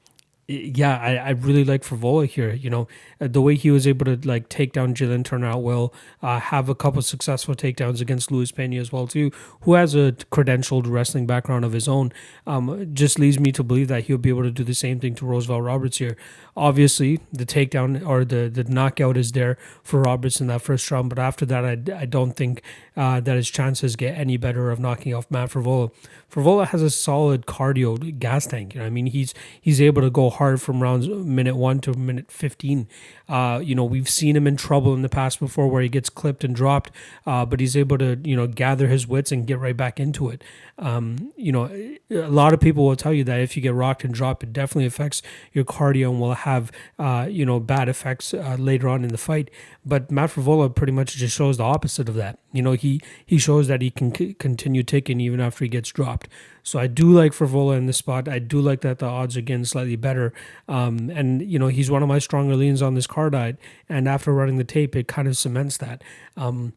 yeah, I, I really like Frevola here. You know, uh, the way he was able to like take down Jalen Turner out well, uh, have a couple successful takedowns against Luis Pena as well too, who has a credentialed wrestling background of his own. Um, just leads me to believe that he'll be able to do the same thing to Roosevelt Roberts here. Obviously, the takedown or the the knockout is there for Roberts in that first round, but after that, I, I don't think uh, that his chances get any better of knocking off Matt Frevola. Frevola has a solid cardio gas tank. You know, I mean, he's he's able to go hard from rounds minute one to minute fifteen. Uh, you know, we've seen him in trouble in the past before where he gets clipped and dropped, uh, but he's able to you know gather his wits and get right back into it. Um, you know, a lot of people will tell you that if you get rocked and dropped, it definitely affects your cardio and will have uh, you know bad effects uh, later on in the fight. But Matt pretty much just shows the opposite of that. You know, he he shows that he can c- continue taking even after he gets dropped. So I do like Frevola in this spot. I do like that the odds getting slightly better. Um, and you know, he's one of my stronger leans on this card. I and after running the tape, it kind of cements that. Um,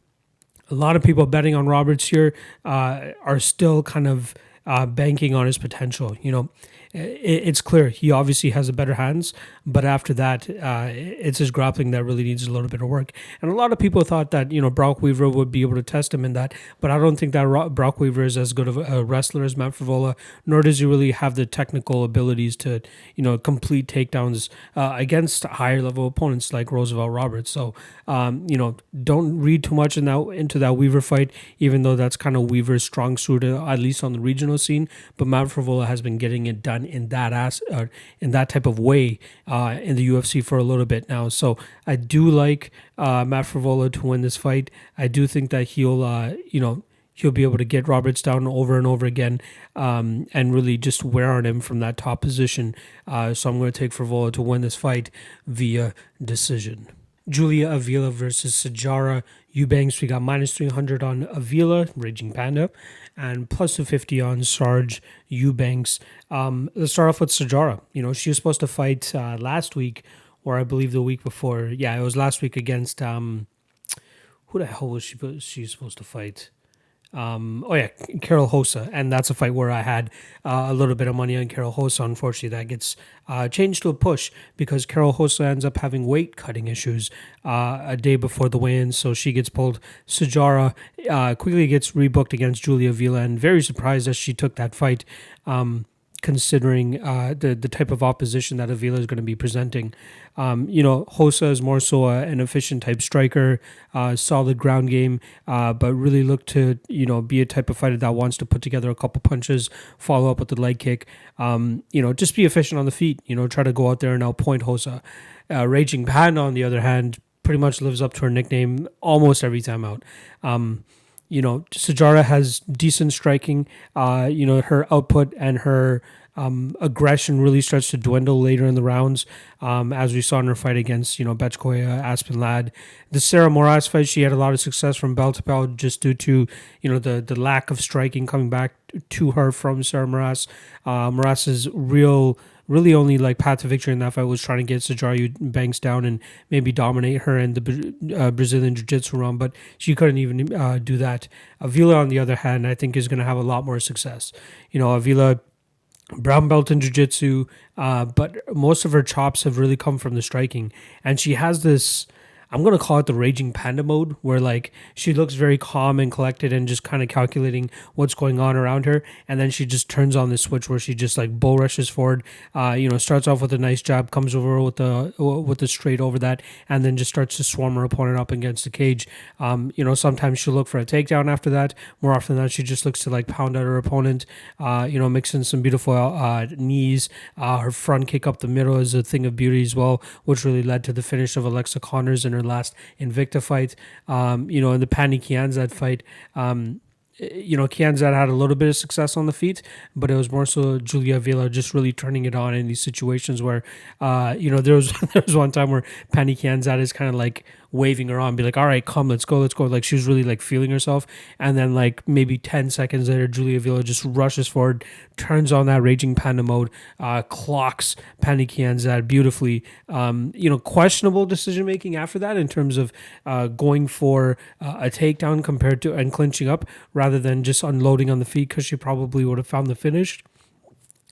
a lot of people betting on Roberts here uh, are still kind of uh, banking on his potential. You know, it's clear he obviously has a better hands, but after that, uh, it's his grappling that really needs a little bit of work. And a lot of people thought that you know Brock Weaver would be able to test him in that, but I don't think that Brock Weaver is as good of a wrestler as Matt Frevola, nor does he really have the technical abilities to you know complete takedowns uh, against higher level opponents like Roosevelt Roberts. So um, you know, don't read too much in that into that Weaver fight, even though that's kind of Weaver's strong suit, at least on the regional scene. But Matt Frevola has been getting it done in that ass, uh, in that type of way uh, in the UFC for a little bit now. So I do like uh, Matt Frevola to win this fight. I do think that he'll, uh, you know, he'll be able to get Roberts down over and over again um, and really just wear on him from that top position. Uh, so I'm going to take Frevola to win this fight via decision. Julia Avila versus Sijara Eubanks. We got minus 300 on Avila, Raging Panda, and plus 250 on Sarge Eubanks. Um, let's start off with Sijara. You know, she was supposed to fight uh, last week, or I believe the week before. Yeah, it was last week against. Um, who the hell was she, she was supposed to fight? Um, oh yeah, Karol Rosa, and that's a fight where I had uh, a little bit of money on Karol Rosa. Unfortunately, that gets uh, changed to a push because Karol Rosa ends up having weight cutting issues uh, a day before the weigh-in, so she gets pulled. Sijara uh, quickly gets rebooked against Julia Avila, and very surprised that she took that fight. Um, considering uh, the the type of opposition that Avila is going to be presenting. Um, you know, Rosa is more so a, an efficient type striker, uh, solid ground game, uh, but really look to you know be a type of fighter that wants to put together a couple punches, follow up with the leg kick. Um, you know, just be efficient on the feet. You know, try to go out there and outpoint Rosa. Uh, Raging Panda, on the other hand, pretty much lives up to her nickname almost every time out. Um, you know, Sijara has decent striking. Uh, you know, her output and her um, aggression really starts to dwindle later in the rounds, um, as we saw in her fight against, you know, Bethe Correia, Aspen Ladd. The Sarah Moras fight, she had a lot of success from bell to bell just due to, you know, the, the lack of striking coming back to her from Sarah Moras. Uh, Moras's real really only like path to victory in that fight was trying to get Sijara Banks down and maybe dominate her in the uh, Brazilian Jiu Jitsu round, but she couldn't even uh, do that. Avila, on the other hand, I think is going to have a lot more success. You know, Avila brown belt in jiu-jitsu uh, but most of her chops have really come from the striking and she has this I'm gonna call it the raging panda mode, where like she looks very calm and collected and just kind of calculating what's going on around her, and then she just turns on this switch where she just like bull rushes forward. Uh, you know, starts off with a nice jab, comes over with the with the straight over that, and then just starts to swarm her opponent up against the cage. Um, you know, sometimes she'll look for a takedown after that. More often than not, she just looks to like pound at her opponent. Uh, you know, mixing some beautiful uh, knees. Uh, her front kick up the middle is a thing of beauty as well, which really led to the finish of Alexa Connors and her her last Invicta fight. Um, you know, in the Pannie Kianzad fight, um, you know, Kianzad had a little bit of success on the feet, but it was more so Julia Avila just really turning it on in these situations where, uh, you know, there was there was one time where Pannie Kianzad is kind of like waving her on, be like, "All right, come, let's go, let's go." Like she was really like feeling herself, and then like maybe ten seconds later, Julia Avila just rushes forward, turns on that raging panda mode, uh, clocks Pannie Kianzad beautifully. Um, you know, questionable decision making after that in terms of uh, going for uh, a takedown compared to and clinching up rather than just unloading on the feet because she probably would have found the finish.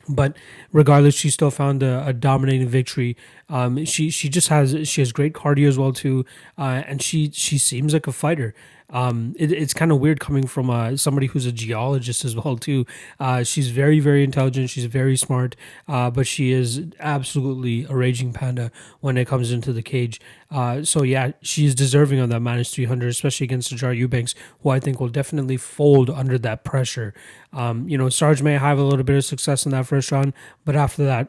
But regardless, she still found a, a dominating victory. Um, she she just has she has great cardio as well too, uh, and she she seems like a fighter. Um, it, it's kind of weird coming from uh, somebody who's a geologist as well too. Uh, she's very very intelligent. She's very smart, uh, but she is absolutely a raging panda when it comes into the cage. Uh, so yeah, she's deserving of that minus three hundred, especially against Sijara Eubanks, who I think will definitely fold under that pressure. Um, you know, Sarge may have a little bit of success in that first round, but after that,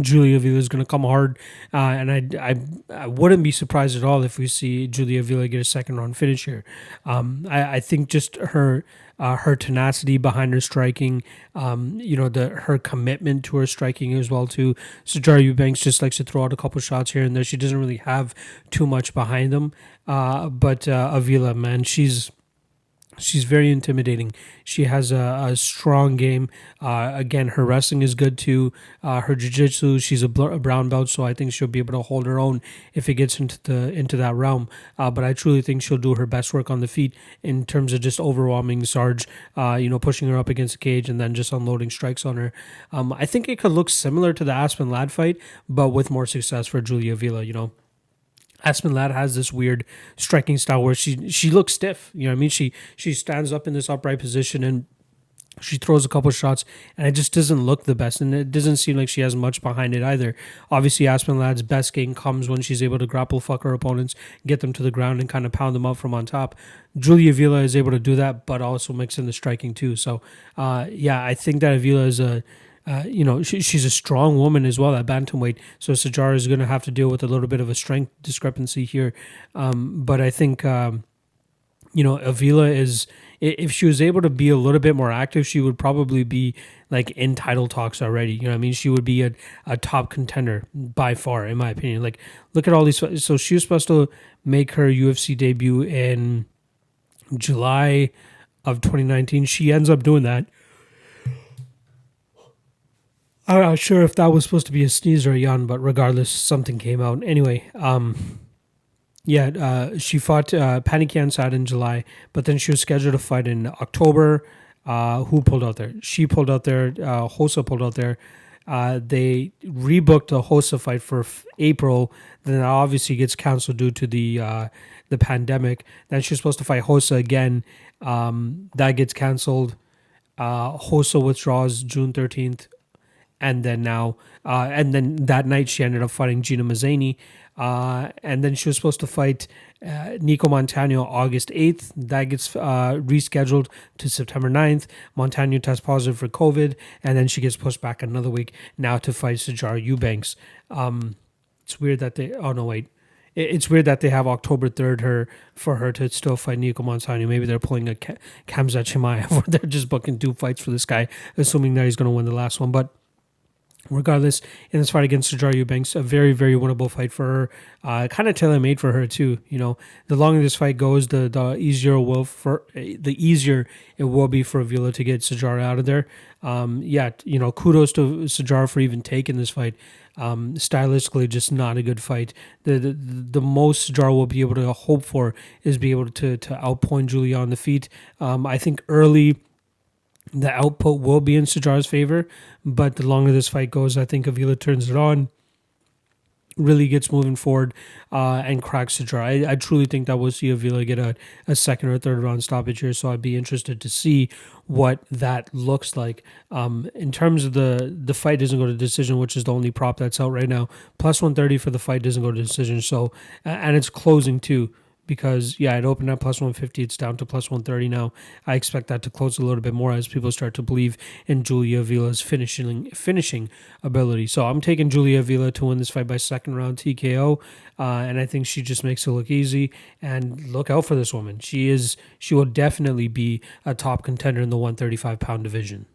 Julia Avila is going to come hard, uh, and I, I, I wouldn't be surprised at all if we see Julia Avila get a second round finish here. Um, I, I think just her uh, her tenacity behind her striking, um, you know, the her commitment to her striking as well too. Sijara Eubanks just likes to throw out a couple shots here and there. She doesn't really have too much behind them, uh, but uh, Avila, man, she's She's very intimidating. She has a, a strong game. Uh, again, her wrestling is good too. Uh, her jiu-jitsu, she's a, bl- a, brown belt, so I think she'll be able to hold her own if it gets into the into that realm. Uh, but I truly think she'll do her best work on the feet in terms of just overwhelming Sarge. Uh, you know, pushing her up against the cage and then just unloading strikes on her. Um, I think it could look similar to the Aspen Lad fight, but with more success for Julia Vila. You know. Aspen Ladd has this weird striking style where she she looks stiff. You know what I mean? She she stands up in this upright position and she throws a couple shots and it just doesn't look the best and it doesn't seem like she has much behind it either. Obviously Aspen Ladd's best game comes when she's able to grapple fuck her opponents, get them to the ground and kind of pound them up from on top. Julia Avila is able to do that, but also mix in the striking too. So uh, yeah, I think that Avila is a uh, you know, she, she's a strong woman as well at bantamweight. So Sijara is going to have to deal with a little bit of a strength discrepancy here. Um, but I think, um, you know, Avila is, if she was able to be a little bit more active, she would probably be like in title talks already. You know I mean? She would be a, a top contender by far, in my opinion. Like, look at all these. So she was supposed to make her UFC debut in July of 2019. She ends up doing that I'm not sure if that was supposed to be a sneeze or a yawn, but regardless, something came out. Anyway, um, yeah, uh, she fought uh, Pannie Kianzad in July, but then she was scheduled to fight in October. Uh, who pulled out there? She pulled out there. Uh, Rosa pulled out there. Uh, they rebooked the Rosa fight for f- April. Then that obviously gets canceled due to the uh, the pandemic. Then she's supposed to fight Rosa again. Um, that gets canceled. Uh, Rosa withdraws June 13th and then now uh, and then that night she ended up fighting Gina Mazany. Uh, and then she was supposed to fight uh, Nicco Montaño August 8th. That gets uh, rescheduled to September 9th. Montaño tests positive for COVID, and then she gets pushed back another week now to fight Sijara Eubanks. Um, it's weird that they. Oh no, wait. It's weird that they have October third her for her to still fight Nicco Montaño. Maybe they're pulling a Khamzat Chimaev, where they're just booking two fights for this guy, assuming that he's going to win the last one. But regardless in this fight against Sijara Eubanks, a very very winnable fight for her. Uh, kind of tailor made for her too. You know, the longer this fight goes, the the easier will for the easier it will be for Avila to get Sijara out of there. Um, yeah, you know, kudos to Sijara for even taking this fight. Um, stylistically, just not a good fight. The, the the most Sijara will be able to hope for is be able to to outpoint Julia on the feet. Um, I think early the output will be in Sijara's favor, but the longer this fight goes, I think Avila turns it on, really gets moving forward, uh, and cracks Sijara. I, I truly think that we'll see Avila get a, a second or third round stoppage here, so I'd be interested to see what that looks like. Um, in terms of the the fight doesn't go to decision, which is the only prop that's out right now. Plus 130 for the fight doesn't go to decision, so and it's closing too because yeah, it opened at plus 150. It's down to plus 130 now. I expect that to close a little bit more as people start to believe in Julia Avila's finishing finishing ability. So I'm taking Julia Avila to win this fight by second round TKO, uh, and I think she just makes it look easy. And look out for this woman. She is she will definitely be a top contender in the 135 pound division.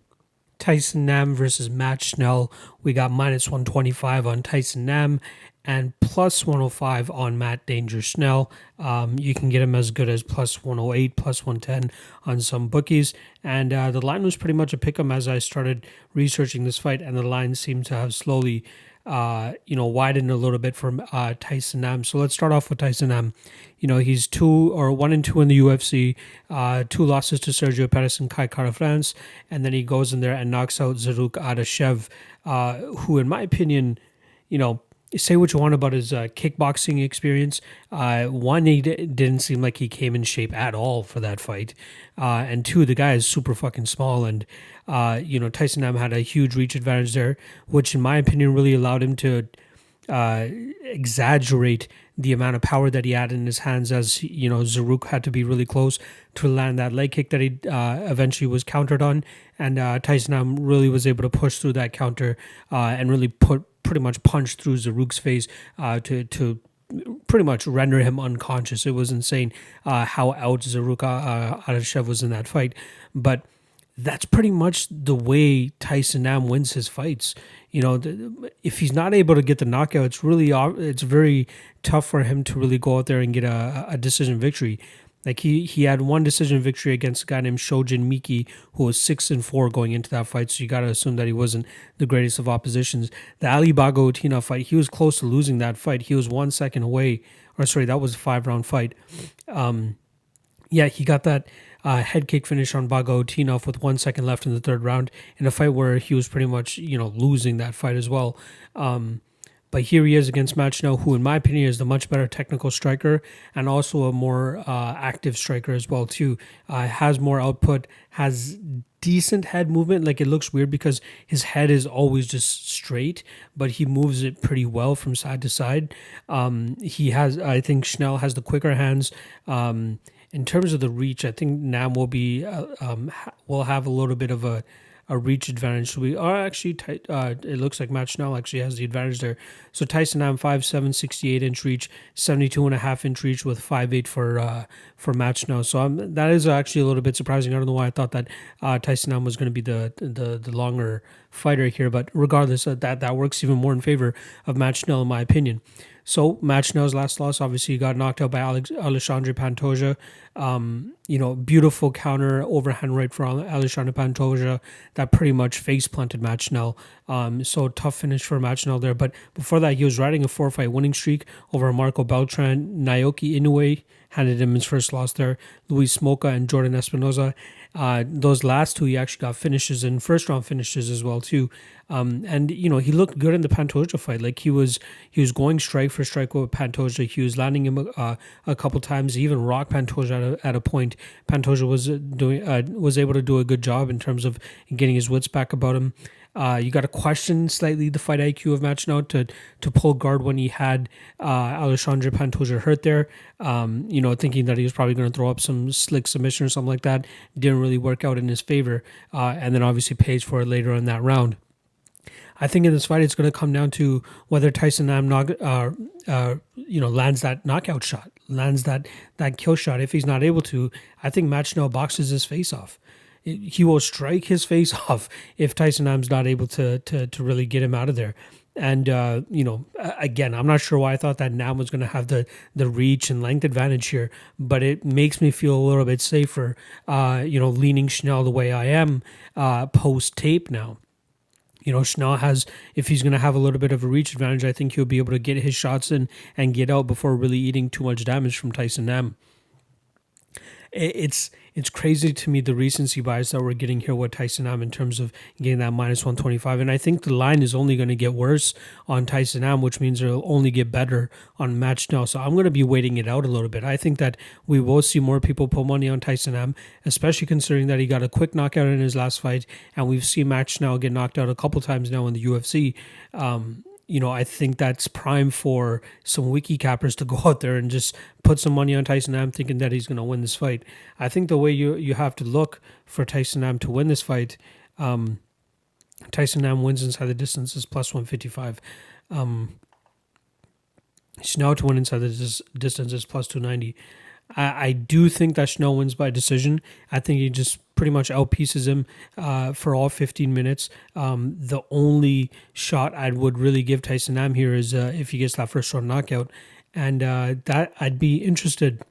Tyson Nam versus Matt Schnell. We got minus 125 on Tyson Nam and plus 105 on Matt Danger Schnell. Um, you can get him as good as plus 108, plus 110 on some bookies. And uh, the line was pretty much a pick 'em as I started researching this fight, and the line seemed to have slowly uh, you know, widened a little bit from uh, Tyson Nam. So let's start off with Tyson Nam. You know, he's two or one and two in the UFC, uh, two losses to Sergio Pettis and Kai Kara-France, and then he goes in there and knocks out Zarrukh Adashev, uh, who, in my opinion, you know, say what you want about his uh, kickboxing experience. Uh, one, he d- didn't seem like he came in shape at all for that fight, uh, and two, the guy is super fucking small, and uh, you know Tyson Nam had a huge reach advantage there, which in my opinion really allowed him to uh, exaggerate the amount of power that he had in his hands as you know Zarrukh had to be really close to land that leg kick that he uh, eventually was countered on and Tyson Nam really was able to push through that counter and really put pretty much punch through Zarrukh's face uh, to to pretty much render him unconscious. It was insane uh, how out Zarrukh uh, Adashev was in that fight, but that's pretty much the way Tyson Nam wins his fights. You know, if he's not able to get the knockout, it's really it's very tough for him to really go out there and get a, a decision victory. Like he he had one decision victory against a guy named Shojin Miki, who was six and four going into that fight. So you got to assume that he wasn't the greatest of oppositions. The Ali Bagautinov fight, he was close to losing that fight. He was one second away, or sorry, that was a five round fight. Um, yeah, he got that uh, head kick finish on Bagautinov with one second left in the third round in a fight where he was pretty much you know losing that fight as well. Um, but here he is against Schnell, who, in my opinion, is the much better technical striker and also a more uh, active striker as well too. Uh, has more output, has decent head movement. Like it looks weird because his head is always just straight, but he moves it pretty well from side to side. Um, he has, I think, Schnell has the quicker hands. Um, in terms of the reach, I think Nam will be uh, um, will have a little bit of a a reach advantage. So we are actually, uh, it looks like Matt Schnell actually has the advantage there. So Tyson Nam, 5'7", 68 inch reach, 72 and a half inch reach with 5'8 for uh, for Matt Schnell. So that is actually a little bit surprising. I don't know why I thought that uh, Tyson Nam was going to be the, the the longer fighter here, but regardless, of that that works even more in favor of Matt Schnell, in my opinion. So Matt Schnell's last loss, obviously, got knocked out by Alex, Alexandre Pantoja. Um, you know, beautiful counter overhand right for Alexandre Pantoja that pretty much face planted Matt Schnell. Um, so tough finish for Matt Schnell there. But before that, he was riding a four fight winning streak over Marco Beltran. Naoki Inoue handed him his first loss there. Louis Smolka and Jordan Espinosa. Uh, those last two, he actually got finishes and first round finishes as well too. Um, and you know he looked good in the Pantoja fight. Like he was he was going strike for strike with Pantoja. He was landing him uh, a couple times. He even rocked Pantoja at a, at a point. Pantoja was doing uh, was able to do a good job in terms of getting his wits back about him. Uh, you got to question slightly the fight IQ of Matt Schnell to to pull guard when he had uh, Alexandre Pantoja hurt there. Um, you know, thinking that he was probably going to throw up some slick submission or something like that. Didn't really work out in his favor, uh, and then obviously pays for it later in that round. I think in this fight it's going to come down to whether Tyson Nam knock, uh, uh, you know lands that knockout shot, lands that that kill shot. If he's not able to, I think Matt Schnell boxes his face off he will strike his face off if Tyson Nam's not able to to to really get him out of there. And uh, you know, again, I'm not sure why I thought that Nam was going to have the the reach and length advantage here, but it makes me feel a little bit safer. Uh, you know, leaning Schnell the way I am uh, post tape now. You know, Schnell has, if he's going to have a little bit of a reach advantage, I think he'll be able to get his shots in and get out before really eating too much damage from Tyson Nam it's it's crazy to me the recency bias that we're getting here with Tyson Nam in terms of getting that minus 125. And I think the line is only going to get worse on Tyson Nam, which means it'll only get better on Matt Schnell. So I'm going to be waiting it out a little bit. I think that we will see more people put money on Tyson Nam, especially considering that he got a quick knockout in his last fight. And we've seen Matt Schnell get knocked out a couple times now in the UFC. Um, you know, I think that's prime for some wiki cappers to go out there and just put some money on Tyson Nam, thinking that he's going to win this fight. I think the way you you have to look for Tyson Nam to win this fight, um, Tyson Nam wins inside the distance is plus one fifty five. Um, Schnell to win inside the dis- distance is plus two ninety. I, I do think that Schnell wins by decision. I think he just pretty much outpieces him uh, for all 15 minutes. Um, the only shot I would really give Tyson Nam here is uh, if he gets that first round knockout, and uh, that I'd be interested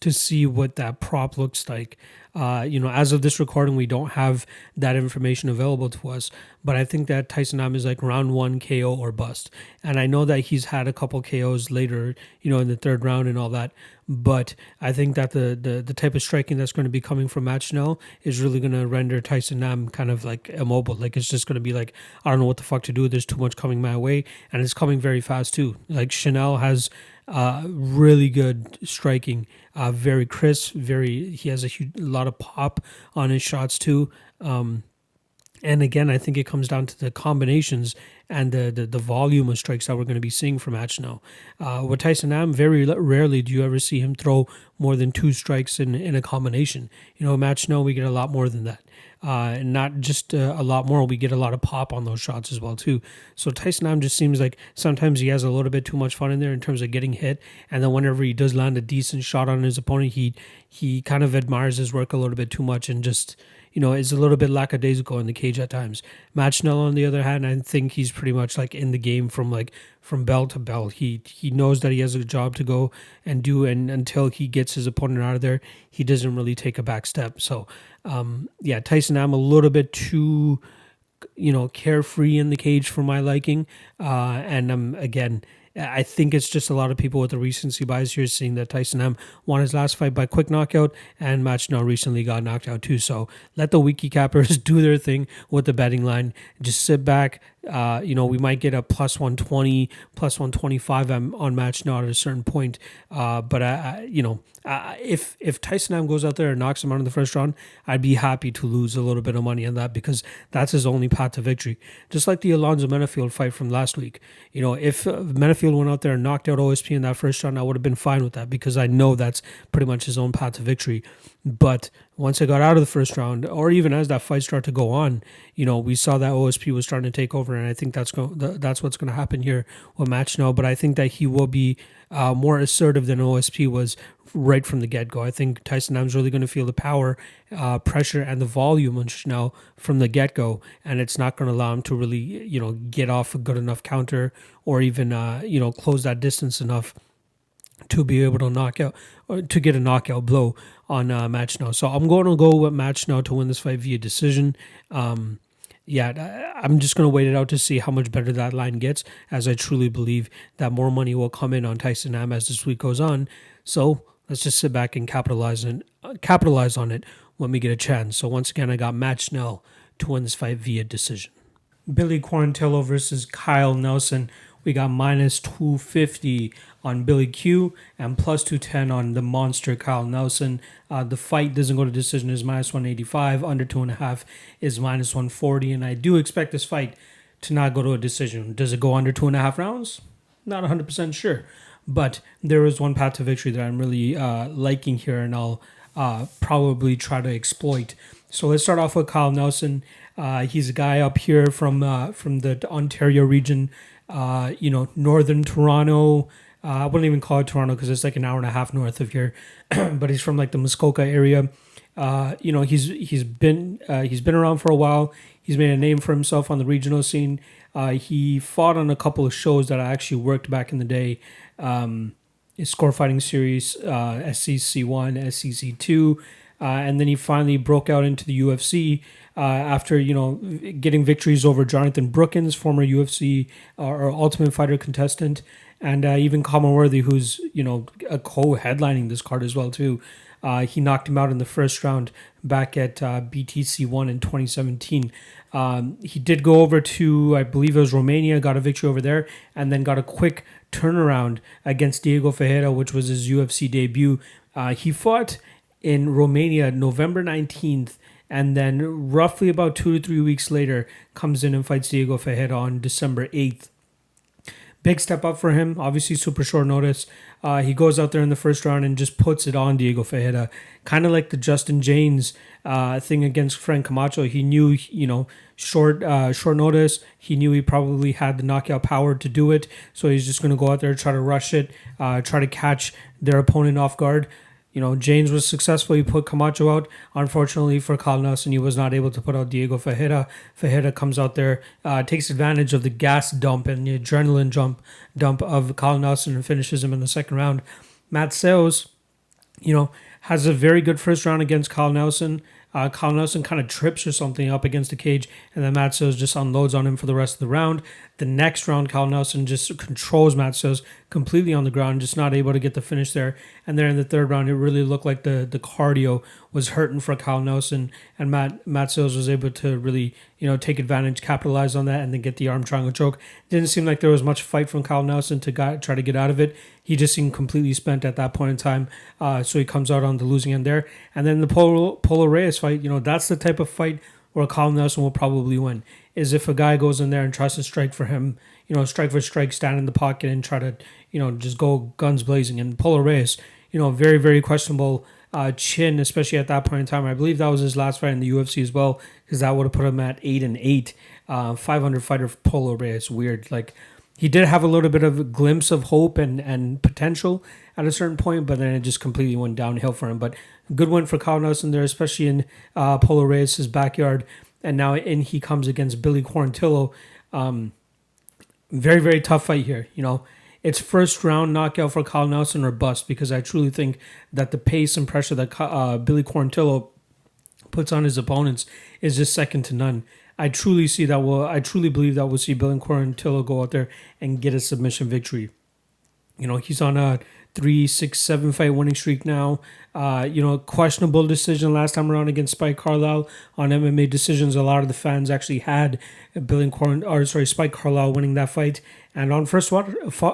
to see what that prop looks like. Uh, you know, as of this recording, we don't have that information available to us, but I think that Tyson Nam is like round one KO or bust. And I know that he's had a couple KOs later, you know, in the third round and all that. But I think that the the, the type of striking that's going to be coming from Matt Schnell is really going to render Tyson Nam kind of like immobile. Like it's just going to be like, I don't know what the fuck to do. There's too much coming my way. And it's coming very fast too. Like Schnell has uh, really good striking, uh, very crisp, very. He has a, huge, lot of pop on his shots too. Um, and again, I think it comes down to the combinations and the the, the volume of strikes that we're going to be seeing from Achno. Uh, with Tyson Nam, very rarely do you ever see him throw more than two strikes in in a combination. You know, Matt Schnell, we get a lot more than that uh, and not just uh, a lot more. We get a lot of pop on those shots as well too. So Tyson Nam just seems like sometimes he has a little bit too much fun in there in terms of getting hit, and then whenever he does land a decent shot on his opponent, he he kind of admires his work a little bit too much and just you know, is a little bit lackadaisical in the cage at times. Matt Schnell, on the other hand, I think he's pretty much like in the game from like from bell to bell. He he knows that he has a job to go and do, and until he gets his opponent out of there, he doesn't really take a back step. So, um, yeah, Tyson, I'm a little bit too, you know, carefree in the cage for my liking, uh, and I'm again I think it's just a lot of people with the recency bias here seeing that Tyson Nam won his last fight by quick knockout and Matt Schnell recently got knocked out too. So let the wiki cappers do their thing with the betting line. Just sit back. Uh, you know, we might get a plus 120, plus 125 on, Matt Schnell at a certain point. Uh, but, I, I, you know, uh, if if Tyson Nam goes out there and knocks him out in the first round, I'd be happy to lose a little bit of money on that because that's his only path to victory. Just like the Alonzo Menifield fight from last week. You know, if uh, Menifield went out there and knocked out OSP in that first round, I would have been fine with that because I know that's pretty much his own path to victory. But once I got out of the first round, or even as that fight started to go on, you know, we saw that OSP was starting to take over, and I think that's going that's what's going to happen here with Matt Schnell. But I think that he will be uh, more assertive than OSP was right from the get go. I think Tyson Nam's really going to feel the power, uh, pressure, and the volume on Schnell from the get go, and it's not going to allow him to really, you know, get off a good enough counter or even, uh, you know, close that distance enough to be able to knock out or to get a knockout blow on uh, Matt Schnell. So I'm going to go with Matt Schnell to win this fight via decision. Um, yeah, I'm just going to wait it out to see how much better that line gets, as I truly believe that more money will come in on Tyson Nam as this week goes on. So let's just sit back and capitalize and uh, capitalize on it when we get a chance. So once again, I got Matt Schnell to win this fight via decision. Billy Quarantillo versus Kyle Nelson. We got minus 250 on Billy Q and plus 210 on the monster Kyle Nelson. Uh, the fight doesn't go to decision is minus 185. Under two and a half is minus 140. And I do expect this fight to not go to a decision. Does it go under two and a half rounds? Not 100% sure. But there is one path to victory that I'm really uh, liking here, and I'll uh, probably try to exploit. So let's start off with Kyle Nelson. Uh, he's a guy up here from uh, from the Ontario region, uh, you know, northern Toronto. Uh, I wouldn't even call it Toronto because it's like an hour and a half north of here, but he's from like the Muskoka area. Uh, you know, he's he's been he's been around for a while. He's made a name for himself on the regional scene. Uh he fought on a couple of shows that I actually worked back in the day um, his score fighting series, uh, SCC1, SCC2, uh, and then he finally broke out into the UFC uh, after you know getting victories over Jonathan Brookins, former UFC uh, or Ultimate Fighter contestant, and uh, even Khama Worthy, who's you know a co-headlining this card as well too. Uh, he knocked him out in the first round back at uh, BTC one in 2017. Um, he did go over to, I believe it was Romania, got a victory over there, and then got a quick turnaround against Diego Ferreira, which was his UFC debut. Uh, he fought in Romania November 19th, and then roughly about two to three weeks later, comes in and fights Diego Ferreira on December 8th. Big step up for him, obviously super short notice. Uh, he goes out there in the first round and just puts it on Diego Ferreira, kind of like the Justin Jaynes uh, thing against Frank Camacho. He knew, you know, short uh, short notice. He knew he probably had the knockout power to do it, so he's just going to go out there try to rush it, uh, try to catch their opponent off guard. You know, Jaynes was successful. He put Camacho out. Unfortunately for Carl Nelson, he was not able to put out Diego Ferreira. Ferreira comes out there, uh, takes advantage of the gas dump and the adrenaline jump dump of Nelson and finishes him in the second round. Matt Sayles, you know, has a very good first round against Carl Nelson. Uh, Carl Nelson kind of trips or something up against the cage, and then Matt Sayles just unloads on him for the rest of the round. The next round, Carl Nelson just controls Matt Sayles completely on the ground, just not able to get the finish there. And then in the third round, it really looked like the the cardio was hurting for Carl Nelson, and Matt Sayles was able to really you know take advantage, capitalize on that, and then get the arm triangle choke. Didn't seem like there was much fight from Carl Nelson to got, try to get out of it. He just seemed completely spent at that point in time, uh, so he comes out on the losing end there. And then the Polo, Polo Reyes fight, you know, that's the type of fight where Carl Nelson will probably win is if a guy goes in there and tries to strike for him, you know, strike for strike, stand in the pocket and try to, you know, just go guns blazing. And Polo Reyes, you know, very, very questionable uh, chin, especially at that point in time. I believe that was his last fight in the UFC as well, because that would have put him at eight and eight. Uh, 500 fighter Polo Reyes, weird. Like, he did have a little bit of a glimpse of hope and, and potential at a certain point, but then it just completely went downhill for him. But good win for Carl Nelson there, especially in uh, Polo Reyes' backyard and now in he comes against Billy Quarantillo. Um, very very tough fight here. You know, it's first round knockout for Carl Nelson or bust because I truly think that the pace and pressure that uh, Billy Quarantillo puts on his opponents is just second to none. I truly see that will I truly believe that we'll see Billy Quarantillo go out there and get a submission victory. You know, he's on a three, six, seven fight winning streak now. Uh, you know, questionable decision last time around against Spike Carlyle on MMA decisions. A lot of the fans actually had Billy Quarant or sorry, Spike Carlyle winning that fight. And on first watch,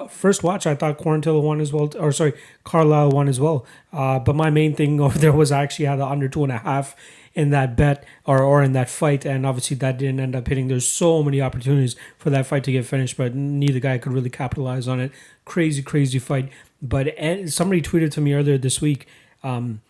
first watch, I thought Quarantillo won as well, or sorry, Carlyle won as well. Uh, but my main thing over there was I actually had the under two and a half in that bet or, or in that fight, and obviously that didn't end up hitting. There's so many opportunities for that fight to get finished, but neither guy could really capitalize on it. Crazy, crazy fight. But somebody tweeted to me earlier this week. Um,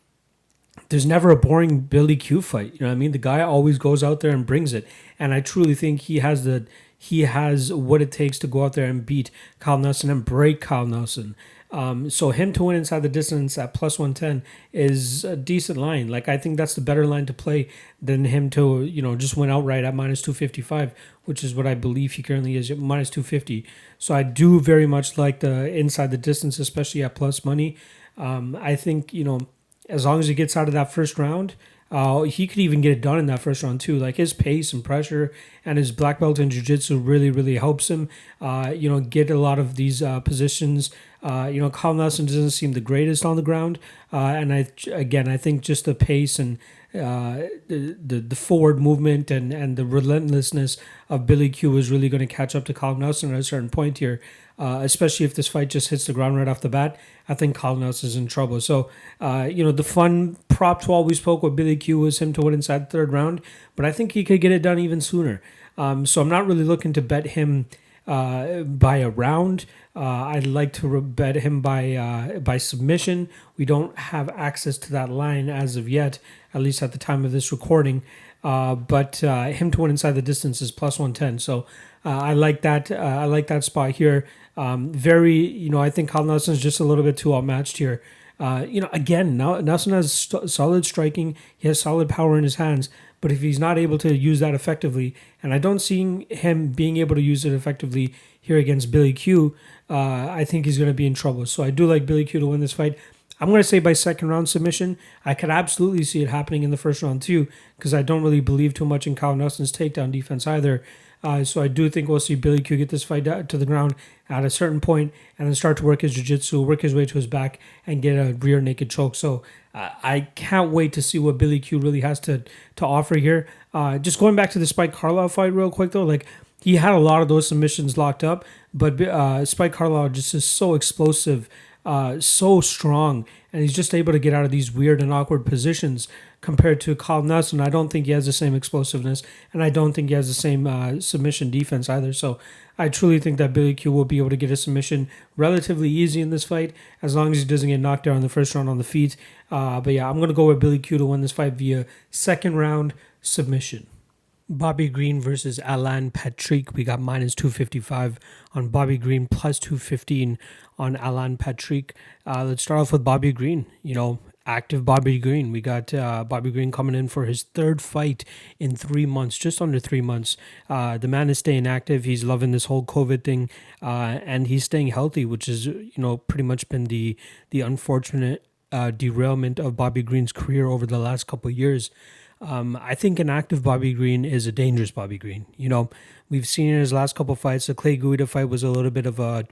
there's never a boring Billy Q fight. You know what I mean? The guy always goes out there and brings it, and I truly think he has the he has what it takes to go out there and beat Kyle Nelson and break Kyle Nelson. Um, so him to win inside the distance at plus 110 is a decent line. Like I think that's the better line to play than him to, you know, just win outright at minus 255, which is what I believe he currently is, at minus 250. So I do very much like the inside the distance, especially at plus money. Um, I think, you know, as long as he gets out of that first round, uh, he could even get it done in that first round too. Like his pace and pressure and his black belt in jiu-jitsu really, really helps him. Uh, you know, get a lot of these uh, positions. Uh, you know, Carl Nelson doesn't seem the greatest on the ground, uh, and I again I think just the pace and uh, the, the the forward movement and and the relentlessness of Billy Q is really going to catch up to Carl Nelson at a certain point here uh, especially if this fight just hits the ground right off the bat. I think Carl Nelson is in trouble. So, uh, you know, the fun prop to we spoke with Billy Q was him to win inside the third round, but I think he could get it done even sooner. Um, so I'm not really looking to bet him uh, by a round. Uh, I'd like to bet him by uh, by submission. We don't have access to that line as of yet, at least at the time of this recording. Uh, but uh, him to win inside the distance is plus 110. So uh, I like that. Uh, I like that spot here. Um, very, you know, I think Carl Nelson's just a little bit too outmatched here. You know, again, now Nelson has st- solid striking. He has solid power in his hands. But if he's not able to use that effectively, and I don't see him being able to use it effectively here against Billy Q, uh, I think he's going to be in trouble. So I do like Billy Q to win this fight. I'm going to say by second round submission. I could absolutely see it happening in the first round too, because I don't really believe too much in Kyle Nelson's takedown defense either. Uh, so I do think we'll see Billy Q get this fight to the ground at a certain point and then start to work his jiu-jitsu, work his way to his back, and get a rear naked choke. So uh, I can't wait to see what Billy Q really has to to offer here. Uh, just going back to the Spike Carlyle fight real quick though, like he had a lot of those submissions locked up, but uh, Spike Carlyle just is so explosive, uh, so strong, and he's just able to get out of these weird and awkward positions compared to Carl Nelson. I don't think he has the same explosiveness, and I don't think he has the same uh, submission defense either. So I truly think that Billy Q will be able to get a submission relatively easy in this fight, as long as he doesn't get knocked out in the first round on the feet. Uh, but yeah, I'm going to go with Billy Q to win this fight via second round submission. Bobby Green versus Alan Patrick. We got minus 255 on Bobby Green, plus 215 on Alan Patrick. Uh, let's start off with Bobby Green. You know, active Bobby Green. We got uh, Bobby Green coming in for his third fight in three months, just under three months. Uh, the man is staying active. He's loving this whole COVID thing, uh, and he's staying healthy, which is you know pretty much been the the unfortunate uh, derailment of Bobby Green's career over the last couple years. Um, I think an active Bobby Green is a dangerous Bobby Green. You know, we've seen in his last couple fights. The Clay Guida fight was a little bit of a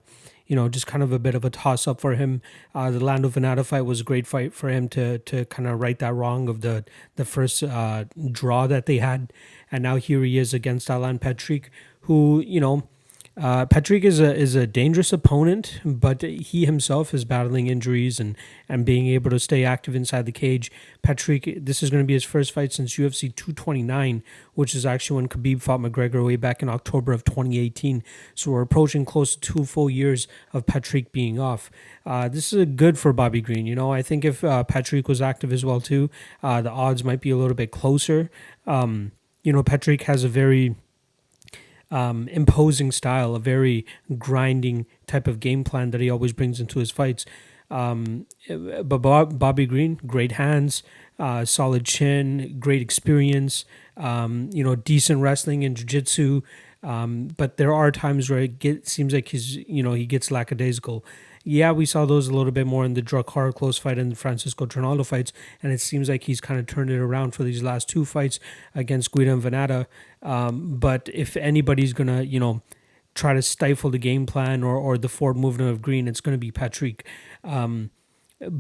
you know, just kind of a bit of a toss up for him. Uh, the Lando Vannata fight was a great fight for him to to kind of right that wrong of the the first uh, draw that they had, and now here he is against Alan Patrick, who you know uh, Patrick is a is a dangerous opponent, but he himself is battling injuries and and being able to stay active inside the cage. Patrick, this is going to be his first fight since UFC 229, which is actually when Khabib fought McGregor way back in October of 2018. So we're approaching close to two full years of Patrick being off. Uh, this is good for Bobby Green. You know, I think if uh, Patrick was active as well too, uh, the odds might be a little bit closer. Um, you know, Patrick has a very um, imposing style, a very grinding type of game plan that he always brings into his fights. Um, but Bob, Bobby Green, great hands, uh, solid chin, great experience, um, you know, decent wrestling and jiu-jitsu. Um, but there are times where it get, seems like he's, you know, he gets lackadaisical yeah, we saw those a little bit more in the Drakkar Klose fight and the Francisco Trinaldo fights, and it seems like he's kind of turned it around for these last two fights against Guida and Vannata. Um, but if anybody's gonna, you know, try to stifle the game plan or, or the forward movement of Green, it's to be Patrick. Um,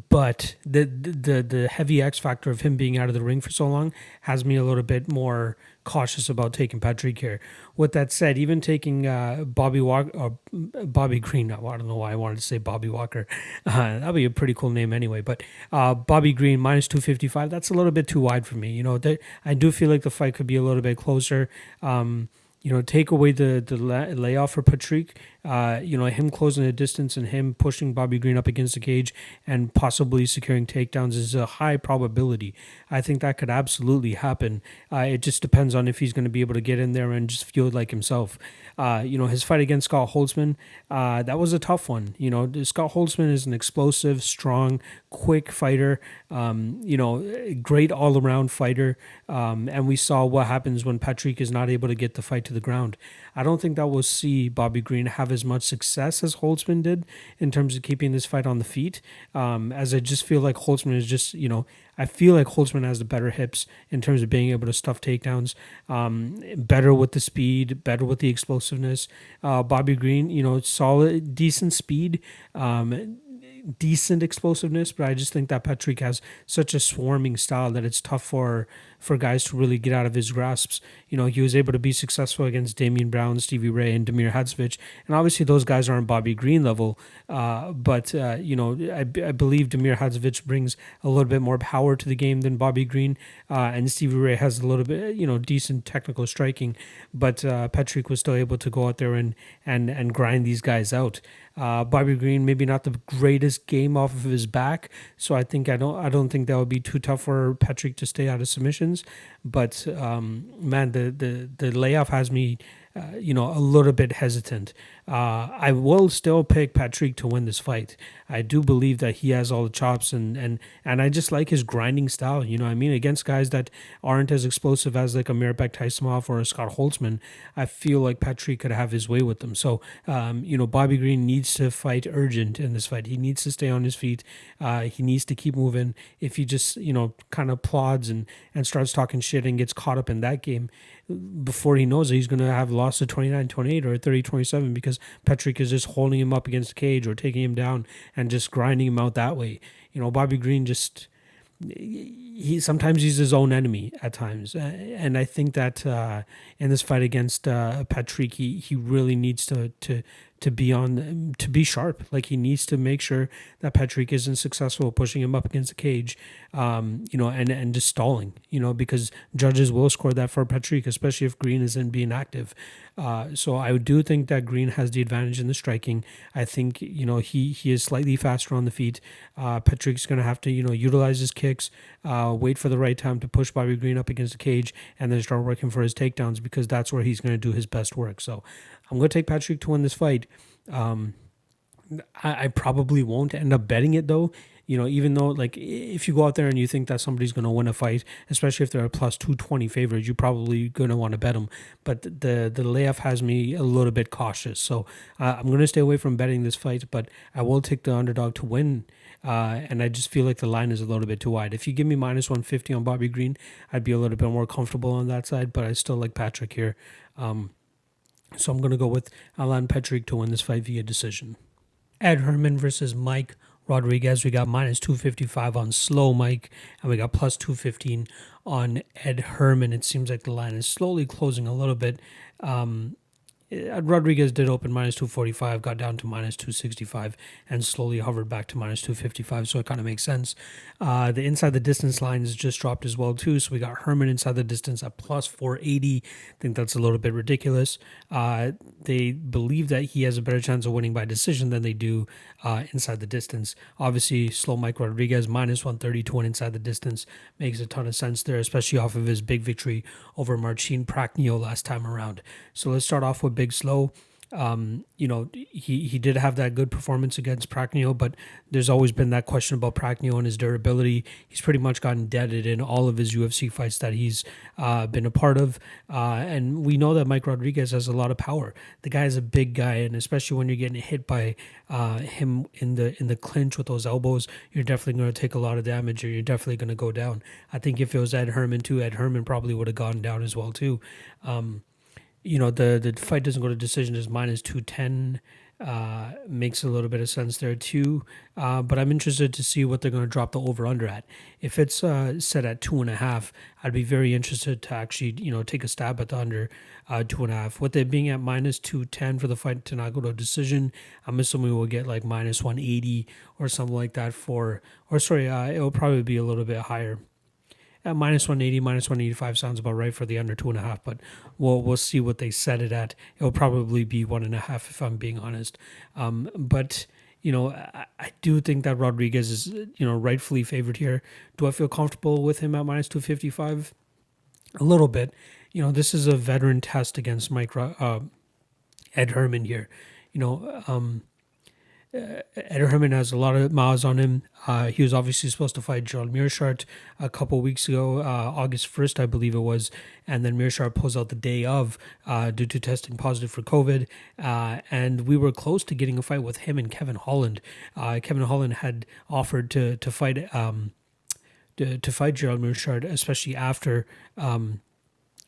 but the, the the heavy X factor of him being out of the ring for so long has me a little bit more cautious about taking Patrick here. With that said, even taking uh, Bobby Walker or Bobby Green, I don't know why I wanted to say Bobby Walker. Uh, that'd be a pretty cool name anyway. But uh, Bobby Green minus two fifty five. That's a little bit too wide for me. You know, I do feel like the fight could be a little bit closer. Um, you know, take away the the layoff for Patrick, uh, you know, him closing the distance and him pushing Bobby Green up against the cage and possibly securing takedowns is a high probability. I think that could absolutely happen. Uh, it just depends on if he's going to be able to get in there and just feel like himself. Uh, you know, his fight against Scott Holtzman, uh, that was a tough one. You know, Scott Holtzman is an explosive, strong, quick fighter. Um, you know, great all around fighter. Um, and we saw what happens when Patrick is not able to get the fight to the ground. I don't think that we'll see Bobby Green have as much success as Holtzman did in terms of keeping this fight on the feet. Um, as I just feel like Holtzman is just, you know, I feel like Holtzman has the better hips in terms of being able to stuff takedowns, um, better with the speed, better with the explosiveness. Uh, Bobby Green, you know, solid, decent speed. Um, decent explosiveness, but I just think that Patrick has such a swarming style that it's tough for for guys to really get out of his grasps. You know, he was able to be successful against Damian Brown, Stevie Ray, and Damir Hadzovic, and obviously those guys aren't Bobby Green level, uh, but uh, you know, I, I believe Damir Hadzovic brings a little bit more power to the game than Bobby Green, uh, and Stevie Ray has a little bit, you know, decent technical striking, but uh, Patrick was still able to go out there and and and grind these guys out. Uh, Bobby Green maybe not the greatest game off of his back, so I think I don't I don't think that would be too tough for Patrick to stay out of submissions. But um, man, the the the layoff has me uh, you know, a little bit hesitant. Uh, I will still pick Patrick to win this fight. I do believe that he has all the chops and and and I just like his grinding style. You know, I mean, against guys that aren't as explosive as like a Mirbek Taisumov or a Scott Holtzman, I feel like Patrick could have his way with them. So, um, you know, Bobby Green needs to fight urgent in this fight. He needs to stay on his feet. Uh, he needs to keep moving. If he just you know kind of plods and and starts talking shit and gets caught up in that game, before he knows it, he's going to have lost to 29 28 or 30 27 because Patrick is just holding him up against the cage or taking him down and just grinding him out that way. You know, Bobby Green just he sometimes he's his own enemy at times, and I think that uh, in this fight against uh, Patrick, he, he really needs to to to be on to be sharp. Like he needs to make sure that Patrick isn't successful pushing him up against the cage, um, you know, and and just stalling, you know, because judges will score that for Patrick, especially if Green isn't being active. Uh, so I do think that Green has the advantage in the striking. I think you know he he is slightly faster on the feet. Uh, Patrick's going to have to you know utilize his kicks, uh, wait for the right time to push Bobby Green up against the cage, and then start working for his takedowns because that's where he's going to do his best work. So I'm going to take Patrick to win this fight. Um, I, I probably won't end up betting it though. You know, even though like if you go out there and you think that somebody's going to win a fight, especially if they're a plus two twenty favorite, you're probably going to want to bet them. But the the layoff has me a little bit cautious, so uh, I'm going to stay away from betting this fight. But I will take the underdog to win. Uh, and I just feel like the line is a little bit too wide. If you give me minus 150 on Bobby Green, I'd be a little bit more comfortable on that side, but I still like Patrick here. Um, so I'm going to go with Alan Patrick to win this fight via decision. Ed Herman versus Mike Rodriguez. We got minus 255 on slow Mike, and we got plus 215 on Ed Herman. It seems like the line is slowly closing a little bit. Um, Rodriguez did open minus 245, got down to minus 265, and slowly hovered back to minus 255. So it kind of makes sense. Uh, the inside the distance lines just dropped as well too. So we got Herman inside the distance at plus 480. I think that's a little bit ridiculous. Uh, they believe that he has a better chance of winning by decision than they do uh, inside the distance. Obviously, slow Mike Rodriguez minus 130 to win inside the distance makes a ton of sense there, especially off of his big victory over Marcin Prachnio last time around. So let's start off with Big Slow. Um, you know, he, he did have that good performance against Prachnio, but there's always been that question about Prachnio and his durability. He's pretty much gotten deaded in all of his UFC fights that he's uh, been a part of. Uh, and we know that Mike Rodriguez has a lot of power. The guy is a big guy, and especially when you're getting hit by uh, him in the in the clinch with those elbows, you're definitely going to take a lot of damage, or you're definitely going to go down. I think if it was Ed Herman too, Ed Herman probably would have gone down as well too. Um, you know the the fight doesn't go to decision is minus 210 uh, makes a little bit of sense there too. Uh, but i'm interested to see what they're going to drop the over under at. If it's uh, set at two and a half i'd be very interested to actually you know take a stab at the under uh, two and a half. With it being at minus 210 for the fight to not go to decision i'm assuming we'll get like minus 180 or something like that for or sorry uh, it'll probably be a little bit higher at minus 180, minus 185 sounds about right for the under two and a half, but we'll we'll see what they set it at. It'll probably be one and a half if I'm being honest. Um, but you know, I, I, do think that Rodriguez is you know rightfully favored here. Do I feel comfortable with him at minus 255? A little bit. You know, this is a veteran test against Mike uh, Ed Herman here. You know, um, uh, Ed Herman has a lot of miles on him. Uh, he was obviously supposed to fight Gerald Meerschaert a couple weeks ago, uh, August 1st, I believe it was. And then Meerschaert pulls out the day of uh, due to testing positive for COVID. Uh, and we were close to getting a fight with him and Kevin Holland. Uh, Kevin Holland had offered to, to fight. Um, to, to fight Gerald Meerschaert, especially after um,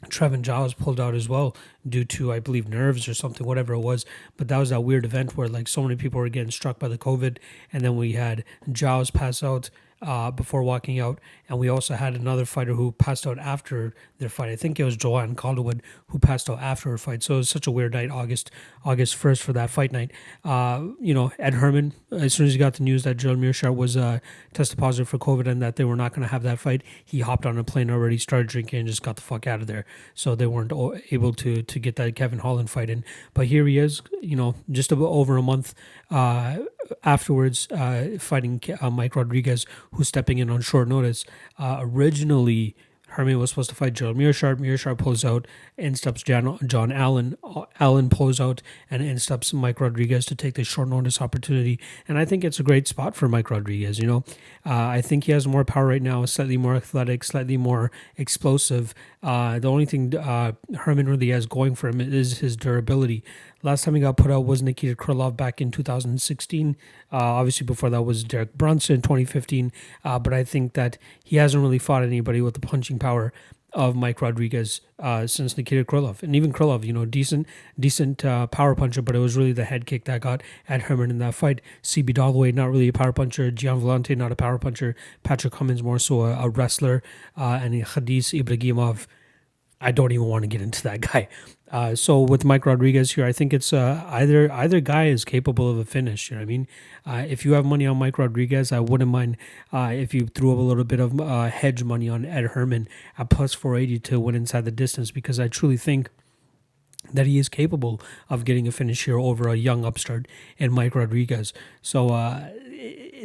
Trevin Giles pulled out as well due to, I believe, nerves or something, whatever it was. But that was that weird event where like so many people were getting struck by the COVID, and then we had Giles pass out uh, before walking out. And we also had another fighter who passed out after their fight. I think it was Joanne Calderwood who passed out after her fight. So it was such a weird night, August August first for that fight night. Uh, you know, Ed Herman, as soon as he got the news that Gerald Meerschaert was uh, tested positive for COVID and that they were not going to have that fight, he hopped on a plane already, started drinking, and just got the fuck out of there. So they weren't able to to get that Kevin Holland fight in. But here he is, you know, just over a month uh, afterwards, uh, fighting uh, Mike Rodriguez, who's stepping in on short notice. Uh, originally, Herman was supposed to fight Joe Meerschaert. Meerschaert pulls out and stops John, John Allen. Allen pulls out and, and stops Mike Rodriguez to take the short notice opportunity. And I think it's a great spot for Mike Rodriguez. You know, uh, I think he has more power right now, slightly more athletic, slightly more explosive. Uh, the only thing uh, Herman really has going for him is his durability. Last time he got put out was Nikita Krylov back in 2016. Uh, obviously, before that was Derek Brunson in 2015. Uh, but I think that he hasn't really fought anybody with the punching power of Mike Rodriguez uh, since Nikita Krylov, and even Krylov, you know, decent, decent uh, power puncher, but it was really the head kick that got Ed Herman in that fight. CB Dollaway, not really a power puncher. Gian Villante, not a power puncher. Patrick Cummins, more so a, a wrestler, uh, and Khadis Ibragimov. I don't even want to get into that guy. Uh, so with Mike Rodriguez here, I think it's uh, either either guy is capable of a finish. You know what I mean? Uh, if you have money on Mike Rodriguez, I wouldn't mind uh, if you threw up a little bit of uh, hedge money on Ed Herman at plus 480 to win inside the distance because I truly think that he is capable of getting a finish here over a young upstart and Mike Rodriguez. So uh,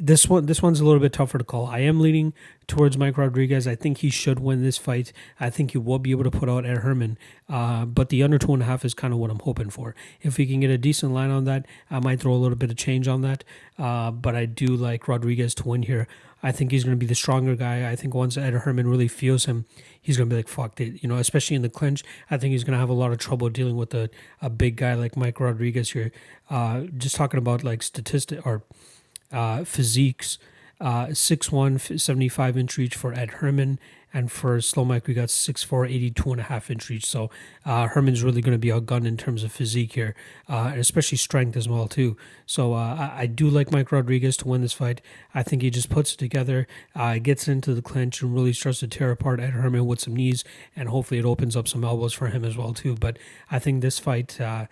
this one this one's a little bit tougher to call. I am leaning towards Mike Rodriguez. I think he should win this fight. I think he will be able to put out Ed Herman. Uh, but the under two and a half is kind of what I'm hoping for. If we can get a decent line on that, I might throw a little bit of change on that. Uh, but I do like Rodriguez to win here. I think he's going to be the stronger guy. I think once Ed Herman really feels him, he's going to be like, fuck it. You know, especially in the clinch, I think he's going to have a lot of trouble dealing with a, a big guy like Mike Rodriguez here. Uh, just talking about like statistic or uh, physiques. Uh, 6'1", 75 inch reach for Ed Herman. And for Slow Mike, we got 6'4", 82 and a half inch reach. So uh, Herman's really going to be outgunned in terms of physique here, uh, and especially strength as well too. So uh, I, I, do like Mike Rodriguez to win this fight. I think he just puts it together, uh, gets into the clinch, and really starts to tear apart Ed Herman with some knees, and hopefully it opens up some elbows for him as well too. But I think this fight, uh,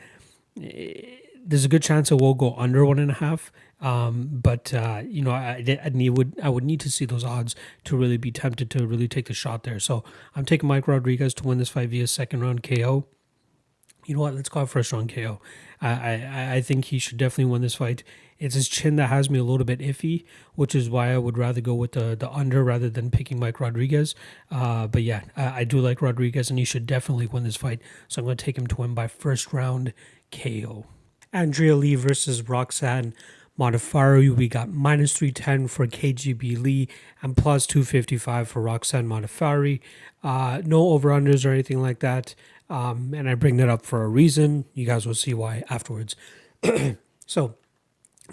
there's a good chance it will go under one and a half. Um, but uh, you know, I, I need would I would need to see those odds to really be tempted to really take the shot there. So I'm taking Mike Rodriguez to win this fight via second round KO. You know what? Let's go out first round KO. I, I I think he should definitely win this fight. It's his chin that has me a little bit iffy, which is why I would rather go with the the under rather than picking Mike Rodriguez. Uh, but yeah, I, I do like Rodriguez, and he should definitely win this fight. So I'm going to take him to win by first round KO. Andrea Lee versus Roxanne Modafferi, we got minus 310 for KGB Lee and plus 255 for Roxanne Modafferi. Uh, no over unders or anything like that. Um, and I bring that up for a reason. You guys will see why afterwards. so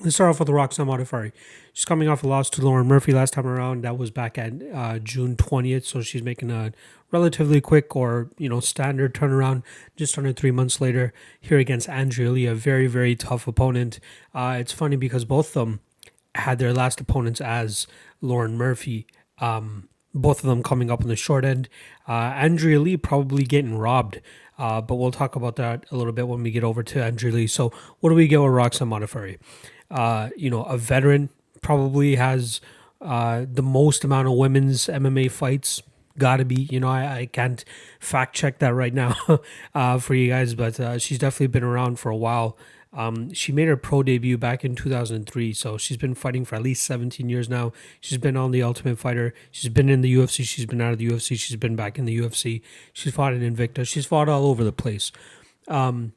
let's start off with the Roxanne Modafferi. She's coming off a loss to Lauren Murphy last time around. That was back at uh, June 20th. So she's making a relatively quick or you know standard turnaround just under three months later here against Andrea Lee, a very very tough opponent. Uh, it's funny because both of them had their last opponents as Lauren Murphy. Um, both of them coming up on the short end. Uh, Andrea Lee probably getting robbed, uh, but we'll talk about that a little bit when we get over to Andrea Lee. So, what do we get with Roxanne Modafferi? Uh, you know, a veteran probably has uh, the most amount of women's MMA fights gotta be. You know, I, I can't fact check that right now uh, for you guys, but uh, she's definitely been around for a while. Um, she made her pro debut back in 2003, so she's been fighting for at least 17 years now. She's been on the Ultimate Fighter. She's been in the UFC. She's been out of the UFC. She's been back in the UFC. She's fought in Invicta. She's fought all over the place. Um,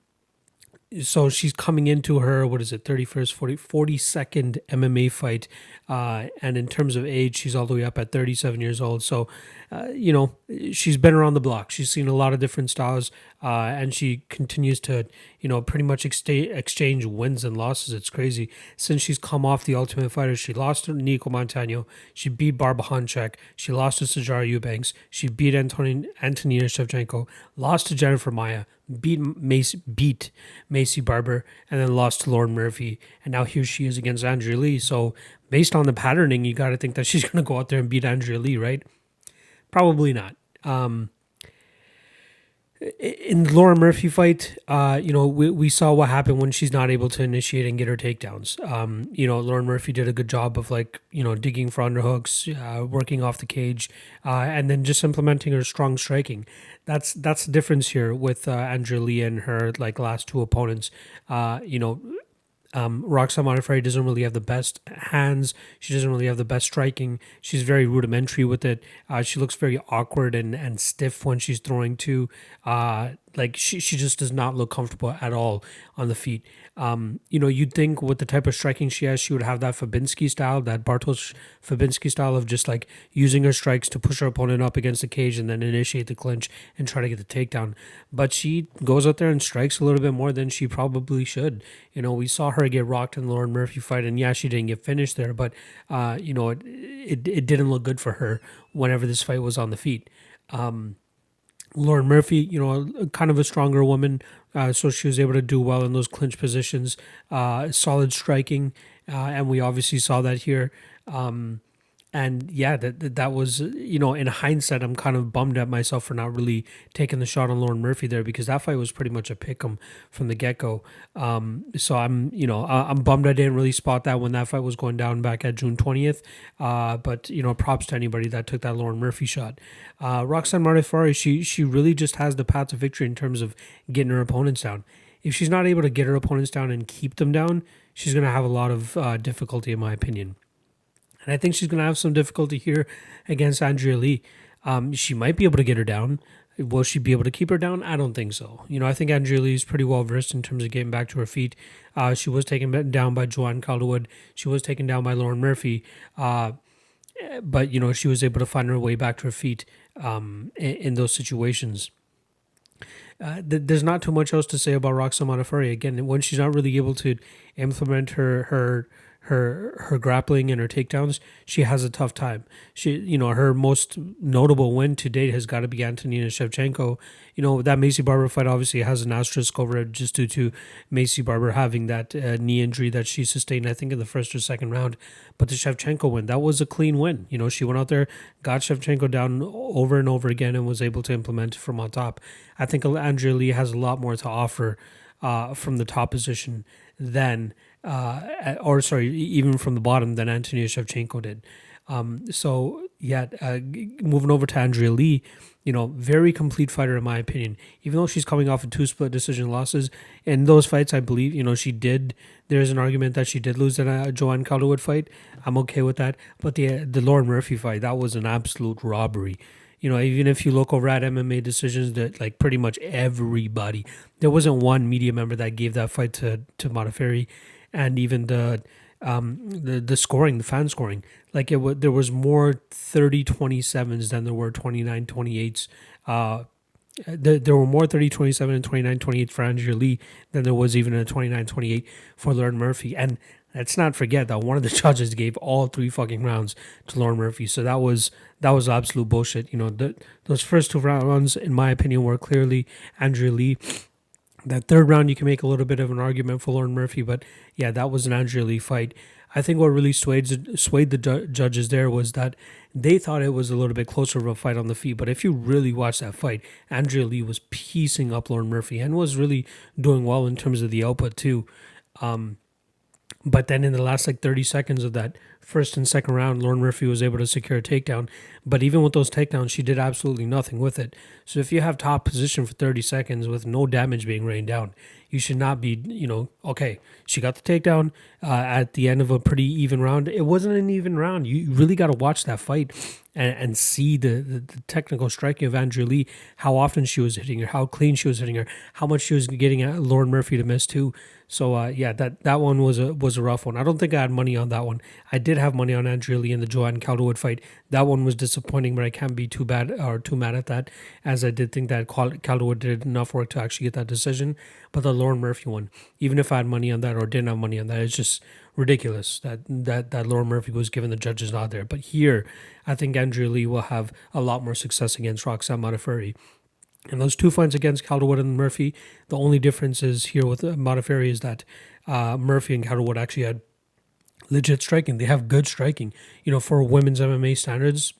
so she's coming into her what is it 31st 40 42nd mma fight uh, and in terms of age she's all the way up at 37 years old. So uh, you know she's been around the block. She's seen a lot of different styles uh, and she continues to you know pretty much exchange wins and losses. It's crazy. Since she's come off the ultimate fighter she lost to Nicco Montaño. She beat Barbara Honchak. She lost to Sijara Eubanks. She beat Antonin, Antonina Shevchenko. Lost to Jennifer Maia beat Macy, beat Macy Barber, and then lost to Lauren Murphy, and now here she is against Andrea Lee. So based on the patterning, you got to think that she's going to go out there and beat Andrea Lee, right? Probably not. Um, in the Lauren Murphy fight, uh, you know, we, we saw what happened when she's not able to initiate and get her takedowns. Um, you know, Lauren Murphy did a good job of like, you know, digging for underhooks, uh, working off the cage, uh, and then just implementing her strong striking. That's that's the difference here with uh, Andrea Lee and her like last two opponents. Uh, you know, um, Roxanne Modafferi doesn't really have the best hands. She doesn't really have the best striking. She's very rudimentary with it. Uh, she looks very awkward and, and stiff when she's throwing too. Uh, like she, she just does not look comfortable at all on the feet. Um, you know, you'd think with the type of striking she has, she would have that Fabinski style, that Bartosz Fabinski style of just like using her strikes to push her opponent up against the cage and then initiate the clinch and try to get the takedown. But she goes out there and strikes a little bit more than she probably should. You know, we saw her get rocked in the Lauren Murphy fight, and yeah, she didn't get finished there, but uh, you know, it, it it didn't look good for her whenever this fight was on the feet. Um, Lauren Murphy, you know, kind of a stronger woman, uh, so she was able to do well in those clinch positions. Uh, solid striking, uh, and we obviously saw that here. Um, and yeah, that that was you know in hindsight, I'm kind of bummed at myself for not really taking the shot on Lauren Murphy there because that fight was pretty much a pick 'em from the get go. Um, so I'm you know I'm bummed I didn't really spot that when that fight was going down back at June 20th. Uh, but you know props to anybody that took that Lauren Murphy shot. Uh, Roxanne Modafferi, she she really just has the path to victory in terms of getting her opponents down. If she's not able to get her opponents down and keep them down, she's going to have a lot of uh, difficulty, in my opinion. And I think she's going to have some difficulty here against Andrea Lee. Um, she might be able to get her down. Will she be able to keep her down? I don't think so. You know, I think Andrea Lee is pretty well versed in terms of getting back to her feet. Uh, she was taken down by Joanne Calderwood. She was taken down by Lauren Murphy. Uh, but, you know, she was able to find her way back to her feet um, in, in, those situations. Uh, th- there's not too much else to say about Roxanne Modafferi. Again, when she's not really able to implement her her her her grappling and her takedowns, she has a tough time. She, you know, her most notable win to date has got to be Antonina Shevchenko. You know, that Macy Barber fight obviously has an asterisk over it just due to Macy Barber having that uh, knee injury that she sustained, I think, in the first or second round. But the Shevchenko win, that was a clean win. You know, she went out there, got Shevchenko down over and over again, and was able to implement from on top. I think Andrea Lee has a lot more to offer uh, from the top position than uh, or sorry, even from the bottom than Antonia Shevchenko did. Um, so yeah, uh, moving over to Andrea Lee, you know, very complete fighter in my opinion. Even though she's coming off of two split decision losses, in those fights, I believe you know she did. There's an argument that she did lose in a Joanne Calderwood fight. I'm okay with that. But the the Lauren Murphy fight, that was an absolute robbery. You know, even if you look over at MMA decisions, that like pretty much everybody, there wasn't one media member that gave that fight to to Modafferi and even the um, the the scoring, the fan scoring. Like it was, there was more 30 27s than there were 29 28s. Uh, there, there were more 30 27 and 29 28 for Andrea Lee than there was even a 29 28 for Lauren Murphy. And let's not forget that one of the judges gave all three fucking rounds to Lauren Murphy. So that was that was absolute bullshit. You know, the, those first two rounds, in my opinion, were clearly Andrea Lee that third round, you can make a little bit of an argument for Lauren Murphy, but yeah, that was an Andrea Lee fight. I think what really swayed swayed the ju- judges there was that they thought it was a little bit closer of a fight on the feet. But if you really watch that fight, Andrea Lee was piecing up Lauren Murphy and was really doing well in terms of the output too. Um, but then in the last like 30 seconds of that first and second round, Lauren Murphy was able to secure a takedown. But even with those takedowns, she did absolutely nothing with it. So if you have top position for 30 seconds with no damage being rained down, you should not be, you know, okay, she got the takedown uh, at the end of a pretty even round. It wasn't an even round. You really got to watch that fight and, and see the, the, the, technical striking of Andrea Lee, how often she was hitting her, how clean she was hitting her, how much she was getting at Lauren Murphy to miss too. So uh, yeah, that that one was a was a rough one. I don't think I had money on that one. I did have money on Andrea Lee in the Joanne Calderwood fight. That one was disappointing, but I can't be too bad or too mad at that, as I did think that Calderwood did enough work to actually get that decision. But the Lauren Murphy one, even if I had money on that or didn't have money on that, it's just ridiculous that that that Lauren Murphy was given the judges nod there. But here, I think Andrea Lee will have a lot more success against Roxanne Modafferi. And those two fights against Calderwood and Murphy, the only difference is here with Modafferi is that uh, Murphy and Calderwood actually had legit striking. They have good striking. You know, for women's MMA standards,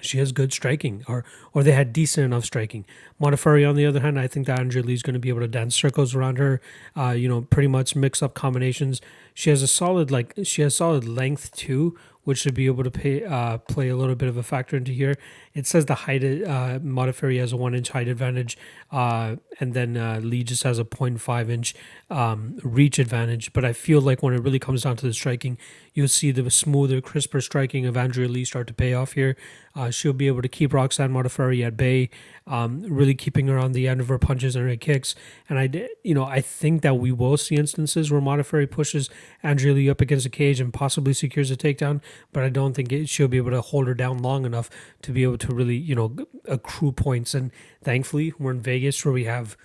she has good striking, or or they had decent enough striking. Modafferi, on the other hand, I think that Andrea Lee is going to be able to dance circles around her. Uh, you know, pretty much mix up combinations. She has a solid like she has solid length too, which should be able to pay, uh, play a little bit of a factor into here. It says the height, uh, Modafferi has a one inch height advantage, uh, and then uh, Lee just has a 0.5 inch um, reach advantage. But I feel like when it really comes down to the striking, you'll see the smoother, crisper striking of Andrea Lee start to pay off here. Uh, she'll be able to keep Roxanne Modafferi at bay, um, really keeping her on the end of her punches and her kicks. And I, you know, I think that we will see instances where Modafferi pushes Andrea Lee up against the cage and possibly secures a takedown, but I don't think it, she'll be able to hold her down long enough to be able to really, you know, accrue points. And thankfully, we're in Vegas where we have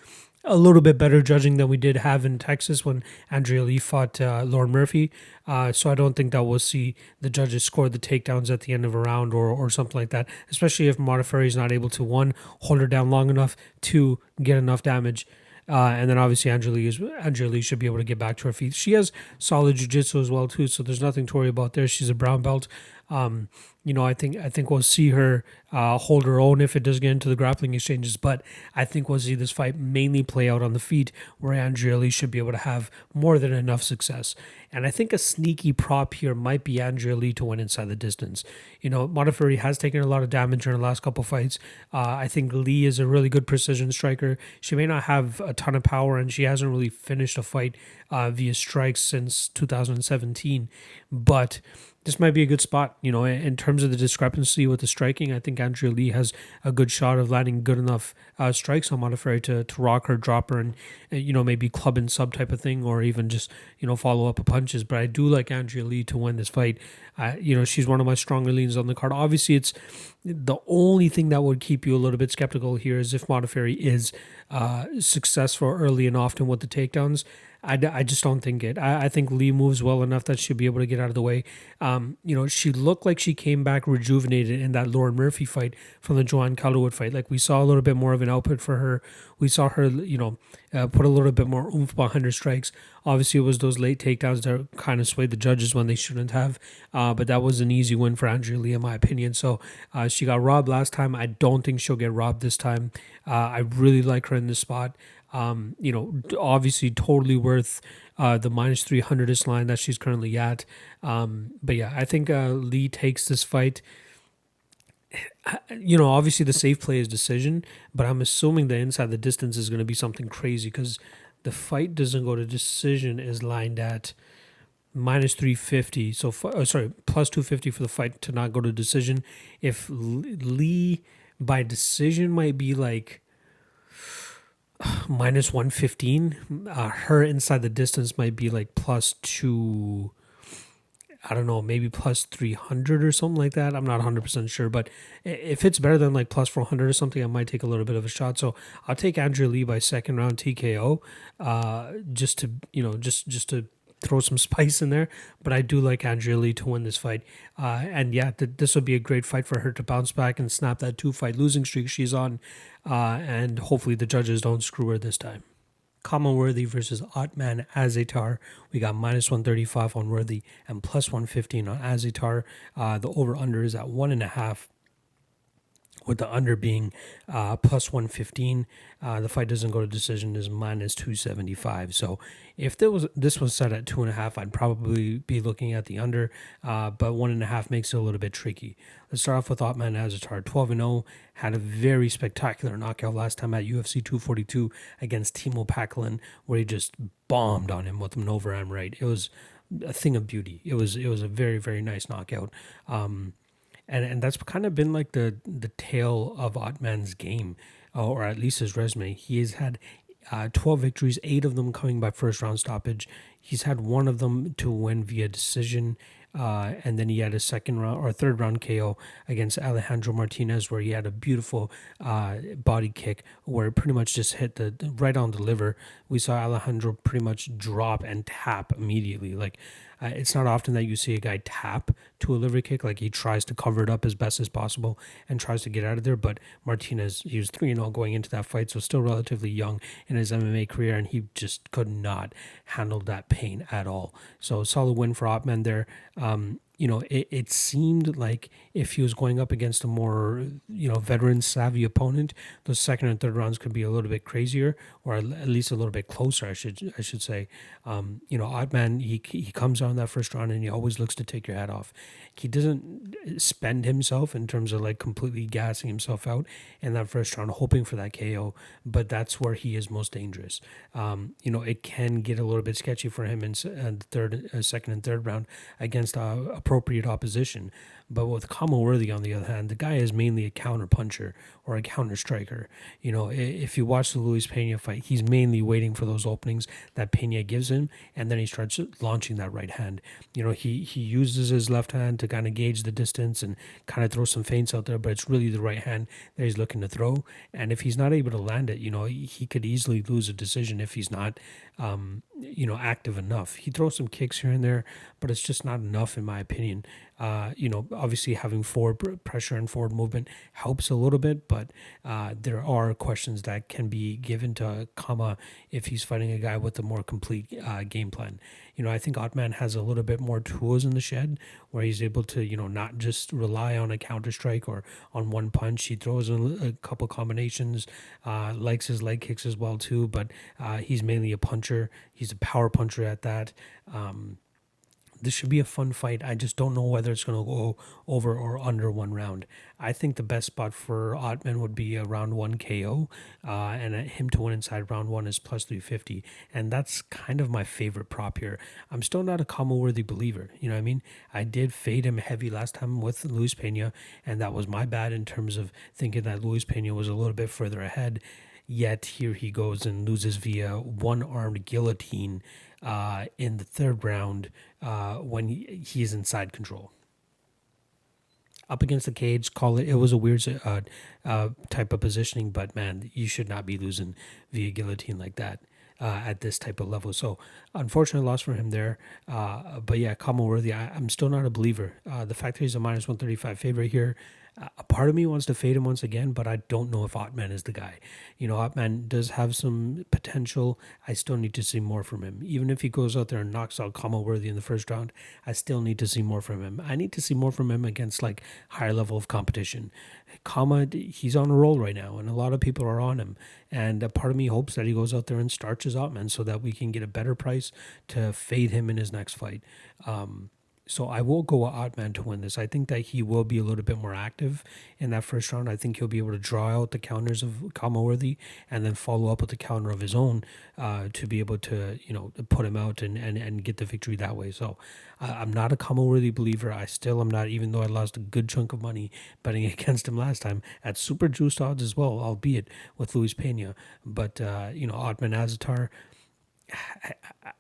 a little bit better judging than we did have in Texas when Andrea Lee fought uh, Lauren Murphy. Uh, so I don't think that we'll see the judges score the takedowns at the end of a round or, or something like that, especially if Modafferi is not able to, one, hold her down long enough, to get enough damage. Uh, and then obviously Andrea Lee, Lee should be able to get back to her feet. She has solid jiu-jitsu as well too, so there's nothing to worry about there. She's a brown belt. Um, you know, I think I think we'll see her uh, hold her own if it does get into the grappling exchanges. But I think we'll see this fight mainly play out on the feet, where Andrea Lee should be able to have more than enough success. And I think a sneaky prop here might be Andrea Lee to win inside the distance. You know, Modafferi has taken a lot of damage in the last couple fights. Uh, I think Lee is a really good precision striker. She may not have a ton of power, and she hasn't really finished a fight uh, via strikes since 2017, but this might be a good spot. You know, in terms of the discrepancy with the striking, I think Andrea Lee has a good shot of landing good enough uh, strikes on Modafferi to, to rock her, drop her, and, you know, maybe club and sub type of thing, or even just, you know, follow up punches. But I do like Andrea Lee to win this fight. Uh, you know, she's one of my stronger leans on the card. Obviously, it's the only thing that would keep you a little bit skeptical here is if Modafferi is uh, successful early and often with the takedowns. I, I just don't think it. I, I think Lee moves well enough that she'll be able to get out of the way. Um, you know, she looked like she came back rejuvenated in that Lauren Murphy fight from the Joanne Calderwood fight. Like we saw a little bit more of an output for her. We saw her, you know, uh, put a little bit more oomph behind her strikes. Obviously, it was those late takedowns that kind of swayed the judges when they shouldn't have. Uh, but that was an easy win for Andrea Lee, in my opinion. So uh, she got robbed last time. I don't think she'll get robbed this time. Uh, I really like her in this spot. Um, you know, obviously totally worth uh, the minus 300 ish line that she's currently at. Um, but yeah, I think uh, Lee takes this fight. You know, obviously the safe play is decision, but I'm assuming the inside the distance is going to be something crazy because the fight doesn't go to decision is lined at minus 350 so oh, sorry plus 250 for the fight to not go to decision if lee by decision might be like minus 115 uh, her inside the distance might be like plus two i don't know maybe plus 300 or something like that. I'm not 100% sure but if it's better than like plus 400 or something i might take a little bit of a shot. So i'll take andrea lee by second round tko uh, just to you know just just to throw some spice in there. But I do like Andrea Lee to win this fight. Uh, and yeah, th- this will be a great fight for her to bounce back and snap that two fight losing streak she's on. Uh, and hopefully the judges don't screw her this time. Khama Worthy versus Ottman Azaitar. We got minus 135 on Worthy and plus 115 on Azaitar. Uh, the over under is at one and a half with the under being uh, plus 115. Uh, the fight doesn't go to decision is minus 275. So if there was this was set at two and a half, I'd probably be looking at the under, uh, but one and a half makes it a little bit tricky. Let's start off with Ottman Azaitar, 12 and 0, had a very spectacular knockout last time at UFC 242 against Teemu Packalén, where he just bombed on him with an overarm right. It was a thing of beauty. It was it was a very very nice knockout. Um, and and that's kind of been like the the tale of Ottman's game, uh, or at least his resume. He has had uh, 12 victories, eight of them coming by first round stoppage. He's had one of them to win via decision. Uh, and then he had a second round or third round KO against Alejandro Martinez, where he had a beautiful uh, body kick where it pretty much just hit the right on the liver. We saw Alejandro pretty much drop and tap immediately. Like uh, it's not often that you see a guy tap to a liver kick. Like he tries to cover it up as best as possible and tries to get out of there. But Martinez, he was 3 0 going into that fight, so still relatively young in his MMA career, and he just could not handle that pain at all. So solid win for Ottman there. Um, you know, it, it seemed like if he was going up against a more, you know, veteran savvy opponent, the second and third rounds could be a little bit crazier or at least a little bit closer, I should I should say. Um, you know, Ottman he, he comes on that first round and he always looks to take your head off. He doesn't spend himself in terms of like completely gassing himself out in that first round, hoping for that KO, but that's where he is most dangerous. Um, you know, it can get a little bit sketchy for him in uh, the third, uh, second and third round against uh, appropriate opposition. But with Khama Worthy, on the other hand, the guy is mainly a counter puncher or a counter striker. You know, if you watch the Luis Pena fight, he's mainly waiting for those openings that Pena gives him, and then he starts launching that right hand. You know, he he uses his left hand to kind of gauge the distance and kind of throw some feints out there, but it's really the right hand that he's looking to throw. And if he's not able to land it, you know, he could easily lose a decision if he's not, um, you know, active enough. He throws some kicks here and there, but it's just not enough, in my opinion. Uh, you know, obviously having forward pressure and forward movement helps a little bit, but uh, there are questions that can be given to Khama if he's fighting a guy with a more complete uh, game plan. You know, I think Ottman has a little bit more tools in the shed where he's able to, you know, not just rely on a counter strike or on one punch. He throws a couple combinations, uh, likes his leg kicks as well too, but uh, he's mainly a puncher. He's a power puncher at that. Um, this should be a fun fight. I just don't know whether it's going to go over or under one round. I think the best spot for Ottman would be a round one KO, uh, and him to win inside round one is plus 350. And that's kind of my favorite prop here. I'm still not a Khama worthy believer. You know what I mean? I did fade him heavy last time with Luis Pena, and that was my bad in terms of thinking that Luis Pena was a little bit further ahead. Yet here he goes and loses via one armed guillotine uh, in the third round uh, when he, he's inside control. Up against the cage, call it. It was a weird uh, uh, type of positioning, but man, you should not be losing via guillotine like that. Uh, at this type of level. So, unfortunate loss for him there. Uh, but yeah, Khama Worthy, I, am still not a believer. Uh, the fact that he's a minus 135 favorite here, a part of me wants to fade him once again, but I don't know if Ottman is the guy. You know, Ottman does have some potential. I still need to see more from him. Even if he goes out there and knocks out Khama Worthy in the first round, I still need to see more from him. I need to see more from him against like higher level of competition. Khama, he's on a roll right now, and a lot of people are on him. And a part of me hopes that he goes out there and starches Ottman so that we can get a better price to fade him in his next fight. Um, so I will go with Ottman to win this. I think that he will be a little bit more active in that first round. I think he'll be able to draw out the counters of Khama Worthy and then follow up with a counter of his own uh, to be able to, you know, put him out and, and, and get the victory that way. So uh, I'm not a Khama Worthy believer. I still am not, even though I lost a good chunk of money betting against him last time at super juiced odds as well, albeit with Luis Pena. But, uh, you know, Ottman Azaitar. I, I,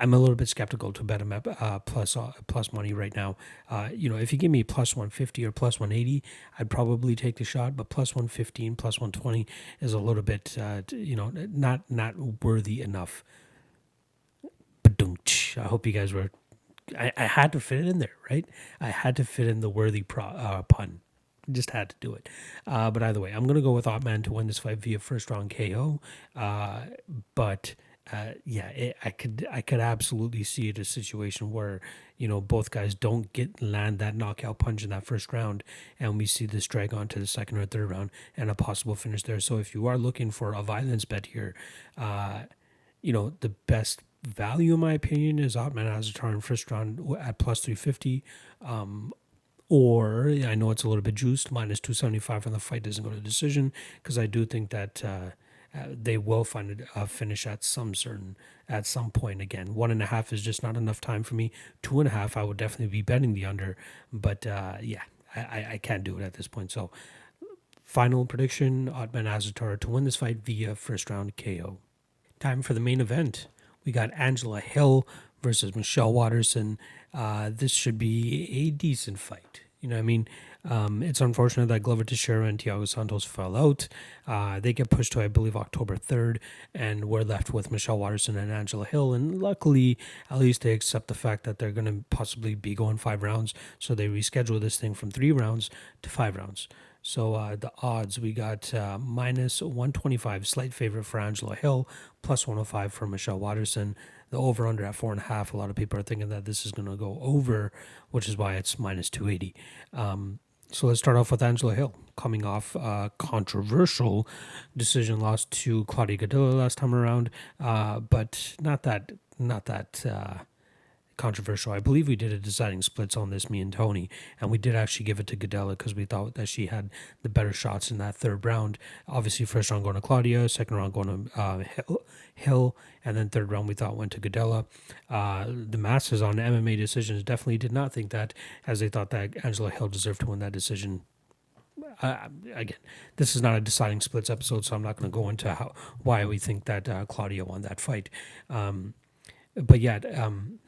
I'm a little bit skeptical to bet him uh, plus, uh, plus money right now. Uh, you know, if you give me plus 150 or plus 180, I'd probably take the shot. But plus 115, plus 120 is a little bit, uh, you know, not not worthy enough. I hope you guys were. I, I had to fit it in there, right? I had to fit in the worthy pro, uh, pun just had to do it. Uh, but either way, I'm going to go with Ottman to win this fight via first round KO. Uh, but uh, yeah, it, I could I could absolutely see it a situation where you know both guys don't get land that knockout punch in that first round, and we see this drag on to the second or third round and a possible finish there. So if you are looking for a violence bet here, uh, you know the best value in my opinion is Ottman Azaitar in first round at plus three fifty. Um, or I know it's a little bit juiced, minus 275 on the fight doesn't go to decision, because I do think that uh, uh, they will find a finish at some certain at some point again. One and a half is just not enough time for me. Two and a half, I would definitely be betting the under, but uh, yeah, I, I can't do it at this point. So, final prediction: Ottman Azaitar to win this fight via first round KO. Time for the main event. We got Angela Hill versus Michelle Waterson. Uh, this should be a decent fight. You know, I mean, um, it's unfortunate that Glover Teixeira and Thiago Santos fell out. Uh, they get pushed to, I believe, October 3rd, and we're left with Michelle Waterson and Angela Hill. And luckily, at least they accept the fact that they're going to possibly be going five rounds. So they reschedule this thing from three rounds to five rounds. So uh, the odds we got uh, minus 125, slight favorite for Angela Hill, plus 105 for Michelle Waterson the over under at four and a half. A lot of people are thinking that this is going to go over, which is why it's minus 280. Um, so let's start off with Angela Hill coming off a controversial decision loss to Claudia Gadelha last time around, uh, but not that not that uh, controversial. I believe we did a deciding splits on this, me and Tony, and we did actually give it to Gadelha because we thought that she had the better shots in that third round. Obviously, first round going to Claudia, second round going to uh, Hill, Hill, and then third round we thought went to Gadelha. Uh, the masses on MMA decisions definitely did not think that, as they thought that Angela Hill deserved to win that decision uh, again, this is not a deciding splits episode, so I'm not going to go into how why we think that uh, Claudia won that fight. Um, but yet, um,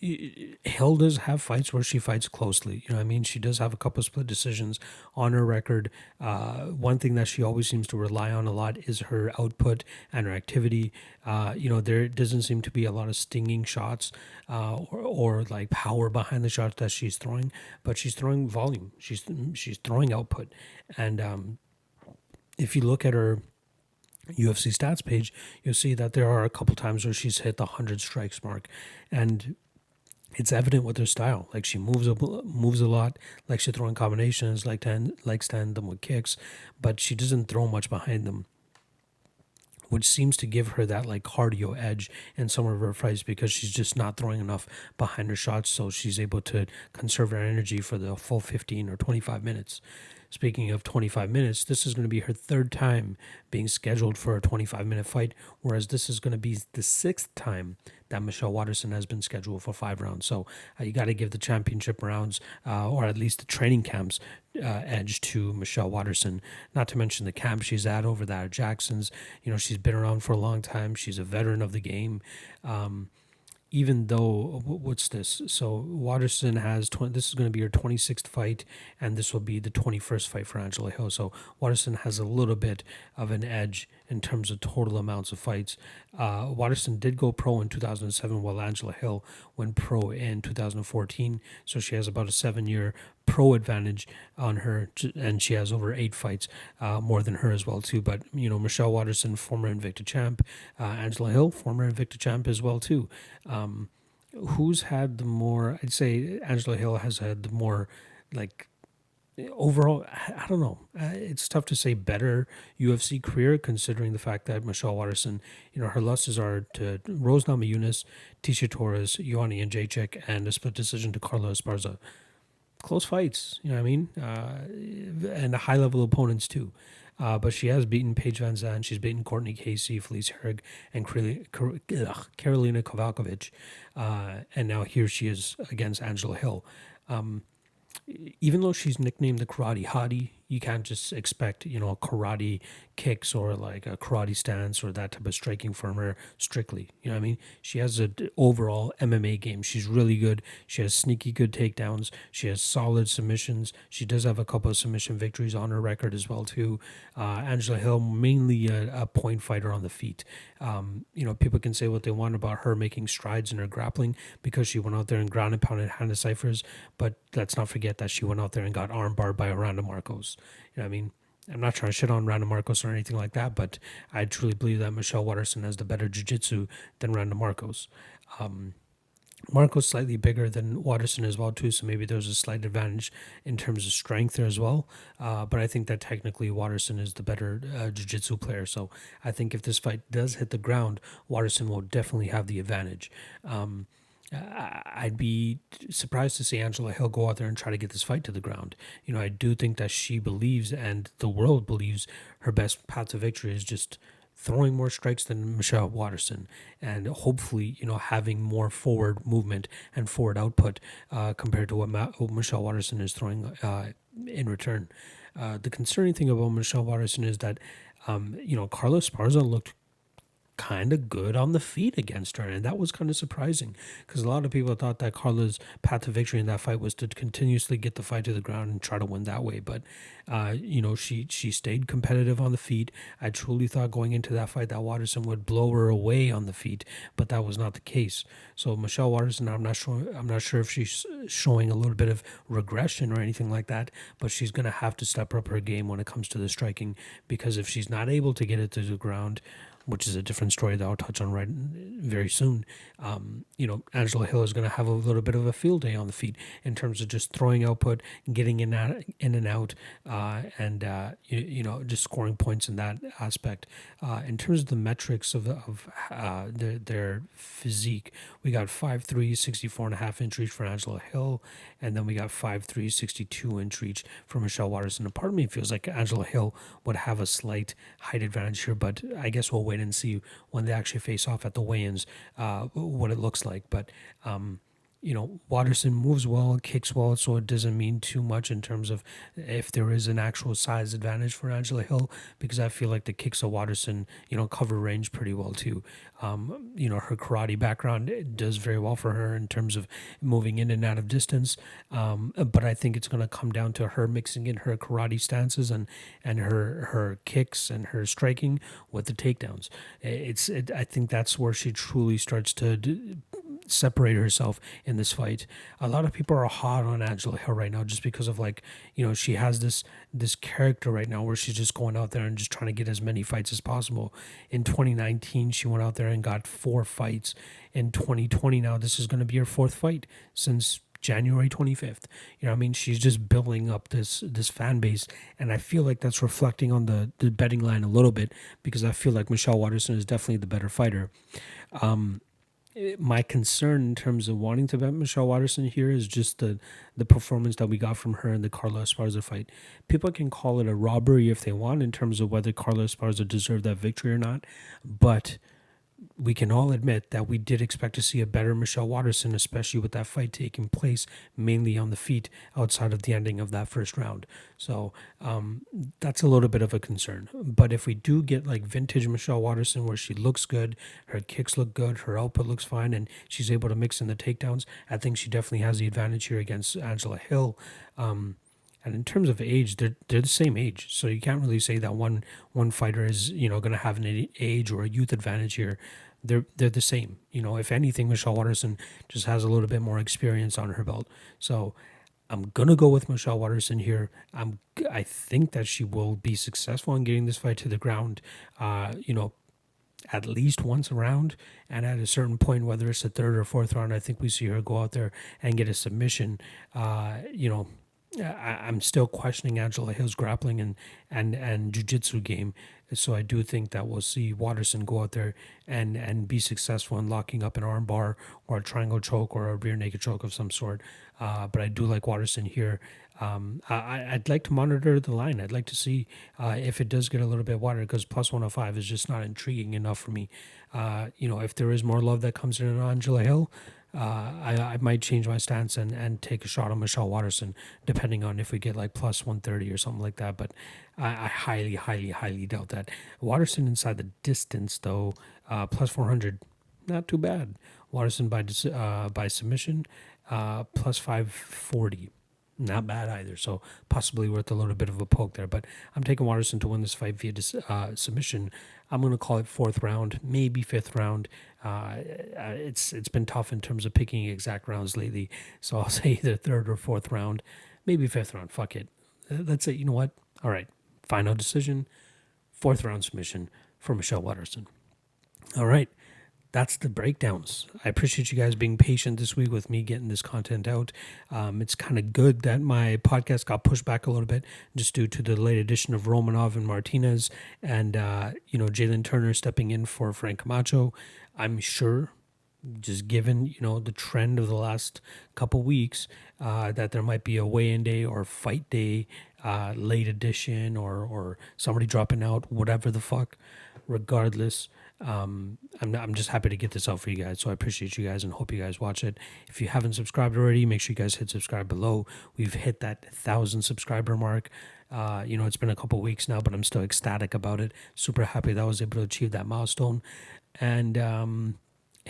Hill does have fights where she fights closely. You know, I mean, she does have a couple split decisions on her record. Uh, one thing that she always seems to rely on a lot is her output and her activity. Uh, you know, there doesn't seem to be a lot of stinging shots uh, or, or like power behind the shots that she's throwing, but she's throwing volume. She's she's throwing output, and um, if you look at her UFC stats page, you'll see that there are a couple times where she's hit the 100 strikes mark. And it's evident with her style. Like she moves a moves a lot, like she throwing combinations, like to likes to end them with kicks, but she doesn't throw much behind them. which seems to give her that like cardio edge in some of her fights because she's just not throwing enough behind her shots, so she's able to conserve her energy for the full 15 or 25 minutes. Speaking of 25 minutes, this is going to be her third time being scheduled for a 25 minute fight, whereas this is going to be the sixth time that Michelle Waterson has been scheduled for five rounds. So uh, you got to give the championship rounds, uh, or at least the training camps, uh, edge to Michelle Waterson. Not to mention the camp she's at over there at Jackson's. You know, she's been around for a long time. She's a veteran of the game. Um, even though what's this? So Waterson has 20, this is going to be her 26th fight, and this will be the 21st fight for Angela Hill. So Waterson has a little bit of an edge in terms of total amounts of fights. Uh, Waterson did go pro in 2007, while Angela Hill went pro in 2014. So she has about a seven-year pro advantage on her, and she has over eight fights, uh, more than her as well too. But you know, Michelle Waterson, former Invicta champ, uh, Angela Hill, former Invicta champ as well too. Um, who's had the more? I'd say Angela Hill has had the more like overall, I don't know. Uh, it's tough to say better UFC career considering the fact that Michelle Waterson, you know, her losses are to Rose Namajunas, Tecia Torres, Joanna Jędrzejczyk, and a split decision to Carla Esparza close fights. You know what I mean? Uh, and high level opponents too. Uh, but she has beaten Paige Van VanZant. She's beaten Courtney Casey, Felice Herrig, and Karolina Kowalkiewicz. Uh, and now here she is against Angela Hill. Um, even though she's nicknamed the Karate Hottie, you can't just expect you know karate kicks or like a karate stance or that type of striking from her strictly you know what i mean? She has an overall mma game. She's really good. She has sneaky good takedowns. She has solid submissions. She does have a couple of submission victories on her record as well too. Uh, angela hill mainly a, a, point fighter on the feet. Um, you know people can say what they want about her making strides in her grappling because she went out there and ground and pounded hannah cyphers but let's not forget that she went out there and got armbarred by Randa Markos you know, I mean, I'm not trying to shit on Randa Markos or anything like that, but I truly believe that Michelle Waterson has the better jiu-jitsu than Randa Markos. Um, Markos slightly bigger than Waterson as well too, so maybe there's a slight advantage in terms of strength there as well. Uh, but I think that technically Waterson is the better uh, jiu-jitsu player. So I think if this fight does hit the ground, Waterson will definitely have the advantage. Um, I'd be surprised to see Angela Hill go out there and try to get this fight to the ground. You know, I do think that she believes and the world believes her best path to victory is just throwing more strikes than Michelle Waterson and hopefully, you know, having more forward movement and forward output uh, compared to what, Ma- what, Michelle Waterson is throwing uh, in return. Uh, the concerning thing about Michelle Waterson is that, um, you know, Carlos Esparza looked kind of good on the feet against her. And that was kind of surprising because a lot of people thought that Carla's path to victory in that fight was to continuously get the fight to the ground and try to win that way. But, uh, you know, she, she stayed competitive on the feet. I truly thought going into that fight that Waterson would blow her away on the feet, but that was not the case. So Michelle Waterson, I'm not sure, I'm not sure if she's showing a little bit of regression or anything like that, but she's going to have to step up her game when it comes to the striking because if she's not able to get it to the ground, which is a different story that I'll touch on right very soon. Um, you know, Angela Hill is going to have a little bit of a field day on the feet in terms of just throwing output, getting in, out, in and out, uh, and uh, you, you, know, just scoring points in that aspect. Uh, in terms of the metrics of, of uh, their, their physique, we got 5'3", 64 and a half inch reach for Angela Hill, and then we got 5'3", 62 inch reach for Michelle Waterson. And part of me feels like Angela Hill would have a slight height advantage here, but I guess we'll wait and see when they actually face off at the weigh-ins uh, what it looks like. But um, you know, Waterson moves well, kicks well, so it doesn't mean too much in terms of if there is an actual size advantage for Angela Hill, because I feel like the kicks of Waterson, you know, cover range pretty well too. Um, you know, her karate background does very well for her in terms of moving in and out of distance. Um, but I think it's going to come down to her mixing in her karate stances and and her her kicks and her striking with the takedowns. It's it, I think that's where she truly starts to separate herself in this fight. A lot of people are hot on Angela Hill right now just because of like, you know, she has this this character right now where she's just going out there and just trying to get as many fights as possible. In 2019, she went out there and got four fights. In 2020 now, this is going to be her fourth fight since January 25th. You know, I mean, she's just building up this this fan base, and I feel like that's reflecting on the the betting line a little bit because I feel like Michelle Waterson is definitely the better fighter. Um, my concern in terms of wanting to bet Michelle Waterson here is just the the performance that we got from her in the Carla Esparza fight. People can call it a robbery if they want in terms of whether Carla Esparza deserved that victory or not, but we can all admit that we did expect to see a better Michelle Waterson, especially with that fight taking place mainly on the feet outside of the ending of that first round. So um, that's a little bit of a concern. But if we do get like vintage Michelle Waterson, where she looks good, her kicks look good, her output looks fine, and she's able to mix in the takedowns, I think she definitely has the advantage here against Angela Hill. Um, and in terms of age, they're they're the same age, so you can't really say that one one fighter is you know going to have an age or a youth advantage here. They're they're the same. You know, if anything, Michelle Waterson just has a little bit more experience on her belt. So I'm gonna go with Michelle Waterson here. I'm I think that she will be successful in getting this fight to the ground. Uh, you know, at least once around, and at a certain point, whether it's the third or fourth round, I think we see her go out there and get a submission. Uh, you know, I, am still questioning Angela Hill's grappling and and and jujitsu game. So I do think that we'll see Waterson go out there and and be successful in locking up an armbar or a triangle choke or a rear naked choke of some sort. Uh, but I do like Waterson here. Um, I, I'd like to monitor the line. I'd like to see uh, if it does get a little bit wider because plus 105 is just not intriguing enough for me. Uh, you know, if there is more love that comes in on Angela Hill, I, I might change my stance and, and take a shot on Michelle Waterson, depending on if we get like plus 130 or something like that. But I, I highly, highly, highly doubt that. Waterson inside the distance, though, uh, plus 400, not too bad. Waterson by uh, by submission, uh, plus 540 not bad either. So possibly worth a little bit of a poke there. But I'm taking Waterson to win this fight via dis, uh, submission. I'm going to call it fourth round, maybe fifth round. Uh, uh, it's it's been tough in terms of picking exact rounds lately. So I'll say either third or fourth round, maybe fifth round. Fuck it. That's it. You know what? All right. Final decision. Fourth round submission for Michelle Waterson. All right that's the breakdowns. I appreciate you guys being patient this week with me getting this content out. Um, it's kind of good that my podcast got pushed back a little bit just due to the late edition of Romanov and Martinez and, uh, you know, Jalen Turner stepping in for Frank Camacho. I'm sure, just given, you know, the trend of the last couple weeks, uh, that there might be a weigh-in day or fight day, uh, late edition or, or somebody dropping out, whatever the fuck. Regardless, um, I'm, I'm just happy to get this out for you guys. So I appreciate you guys and hope you guys watch it. If you haven't subscribed already, make sure you guys hit subscribe below. We've hit that thousand subscriber mark. Uh, you know, it's been a couple weeks now, but I'm still ecstatic about it. Super happy that I was able to achieve that milestone. And, um,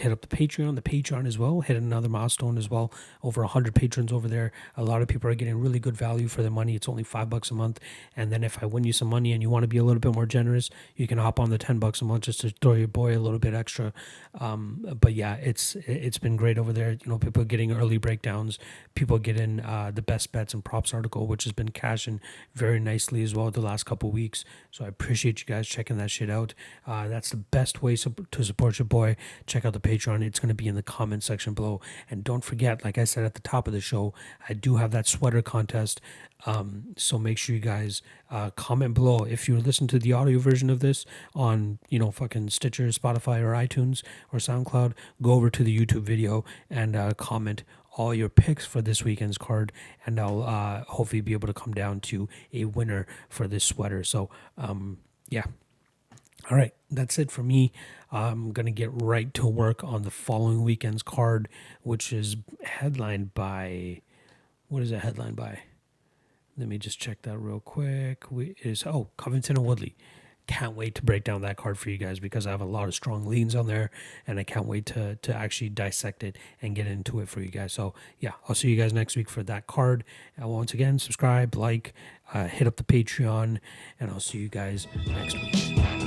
hit up the Patreon, the Patreon as well, hit another milestone as well. Over 100 patrons over there. A lot of people are getting really good value for their money. It's only five bucks a month. And then if I win you some money and you want to be a little bit more generous, you can hop on the 10 bucks a month just to throw your boy a little bit extra. Um, but yeah, it's it's been great over there. You know, people getting early breakdowns, people getting uh, the best bets and props article, which has been cashing very nicely as well the last couple weeks. So I appreciate you guys checking that shit out. Uh, that's the best way to support your boy. Check out the Patreon. It's going to be in the comment section below. And don't forget, like I said at the top of the show, I do have that sweater contest. Um, so make sure you guys uh, comment below. If you listen to the audio version of this on, you know, fucking Stitcher, Spotify, or iTunes or SoundCloud, go over to the YouTube video and uh, comment all your picks for this weekend's card, and I'll uh, hopefully be able to come down to a winner for this sweater. So, um, yeah. All right, that's it for me. I'm going to get right to work on the following weekend's card, which is headlined by. What is it headlined by? Let me just check that real quick. We is oh Covington and Woodley. Can't wait to break down that card for you guys because I have a lot of strong leans on there, and I can't wait to to actually dissect it and get into it for you guys. So yeah, I'll see you guys next week for that card. And once again, subscribe, like, uh, hit up the Patreon, and I'll see you guys next week.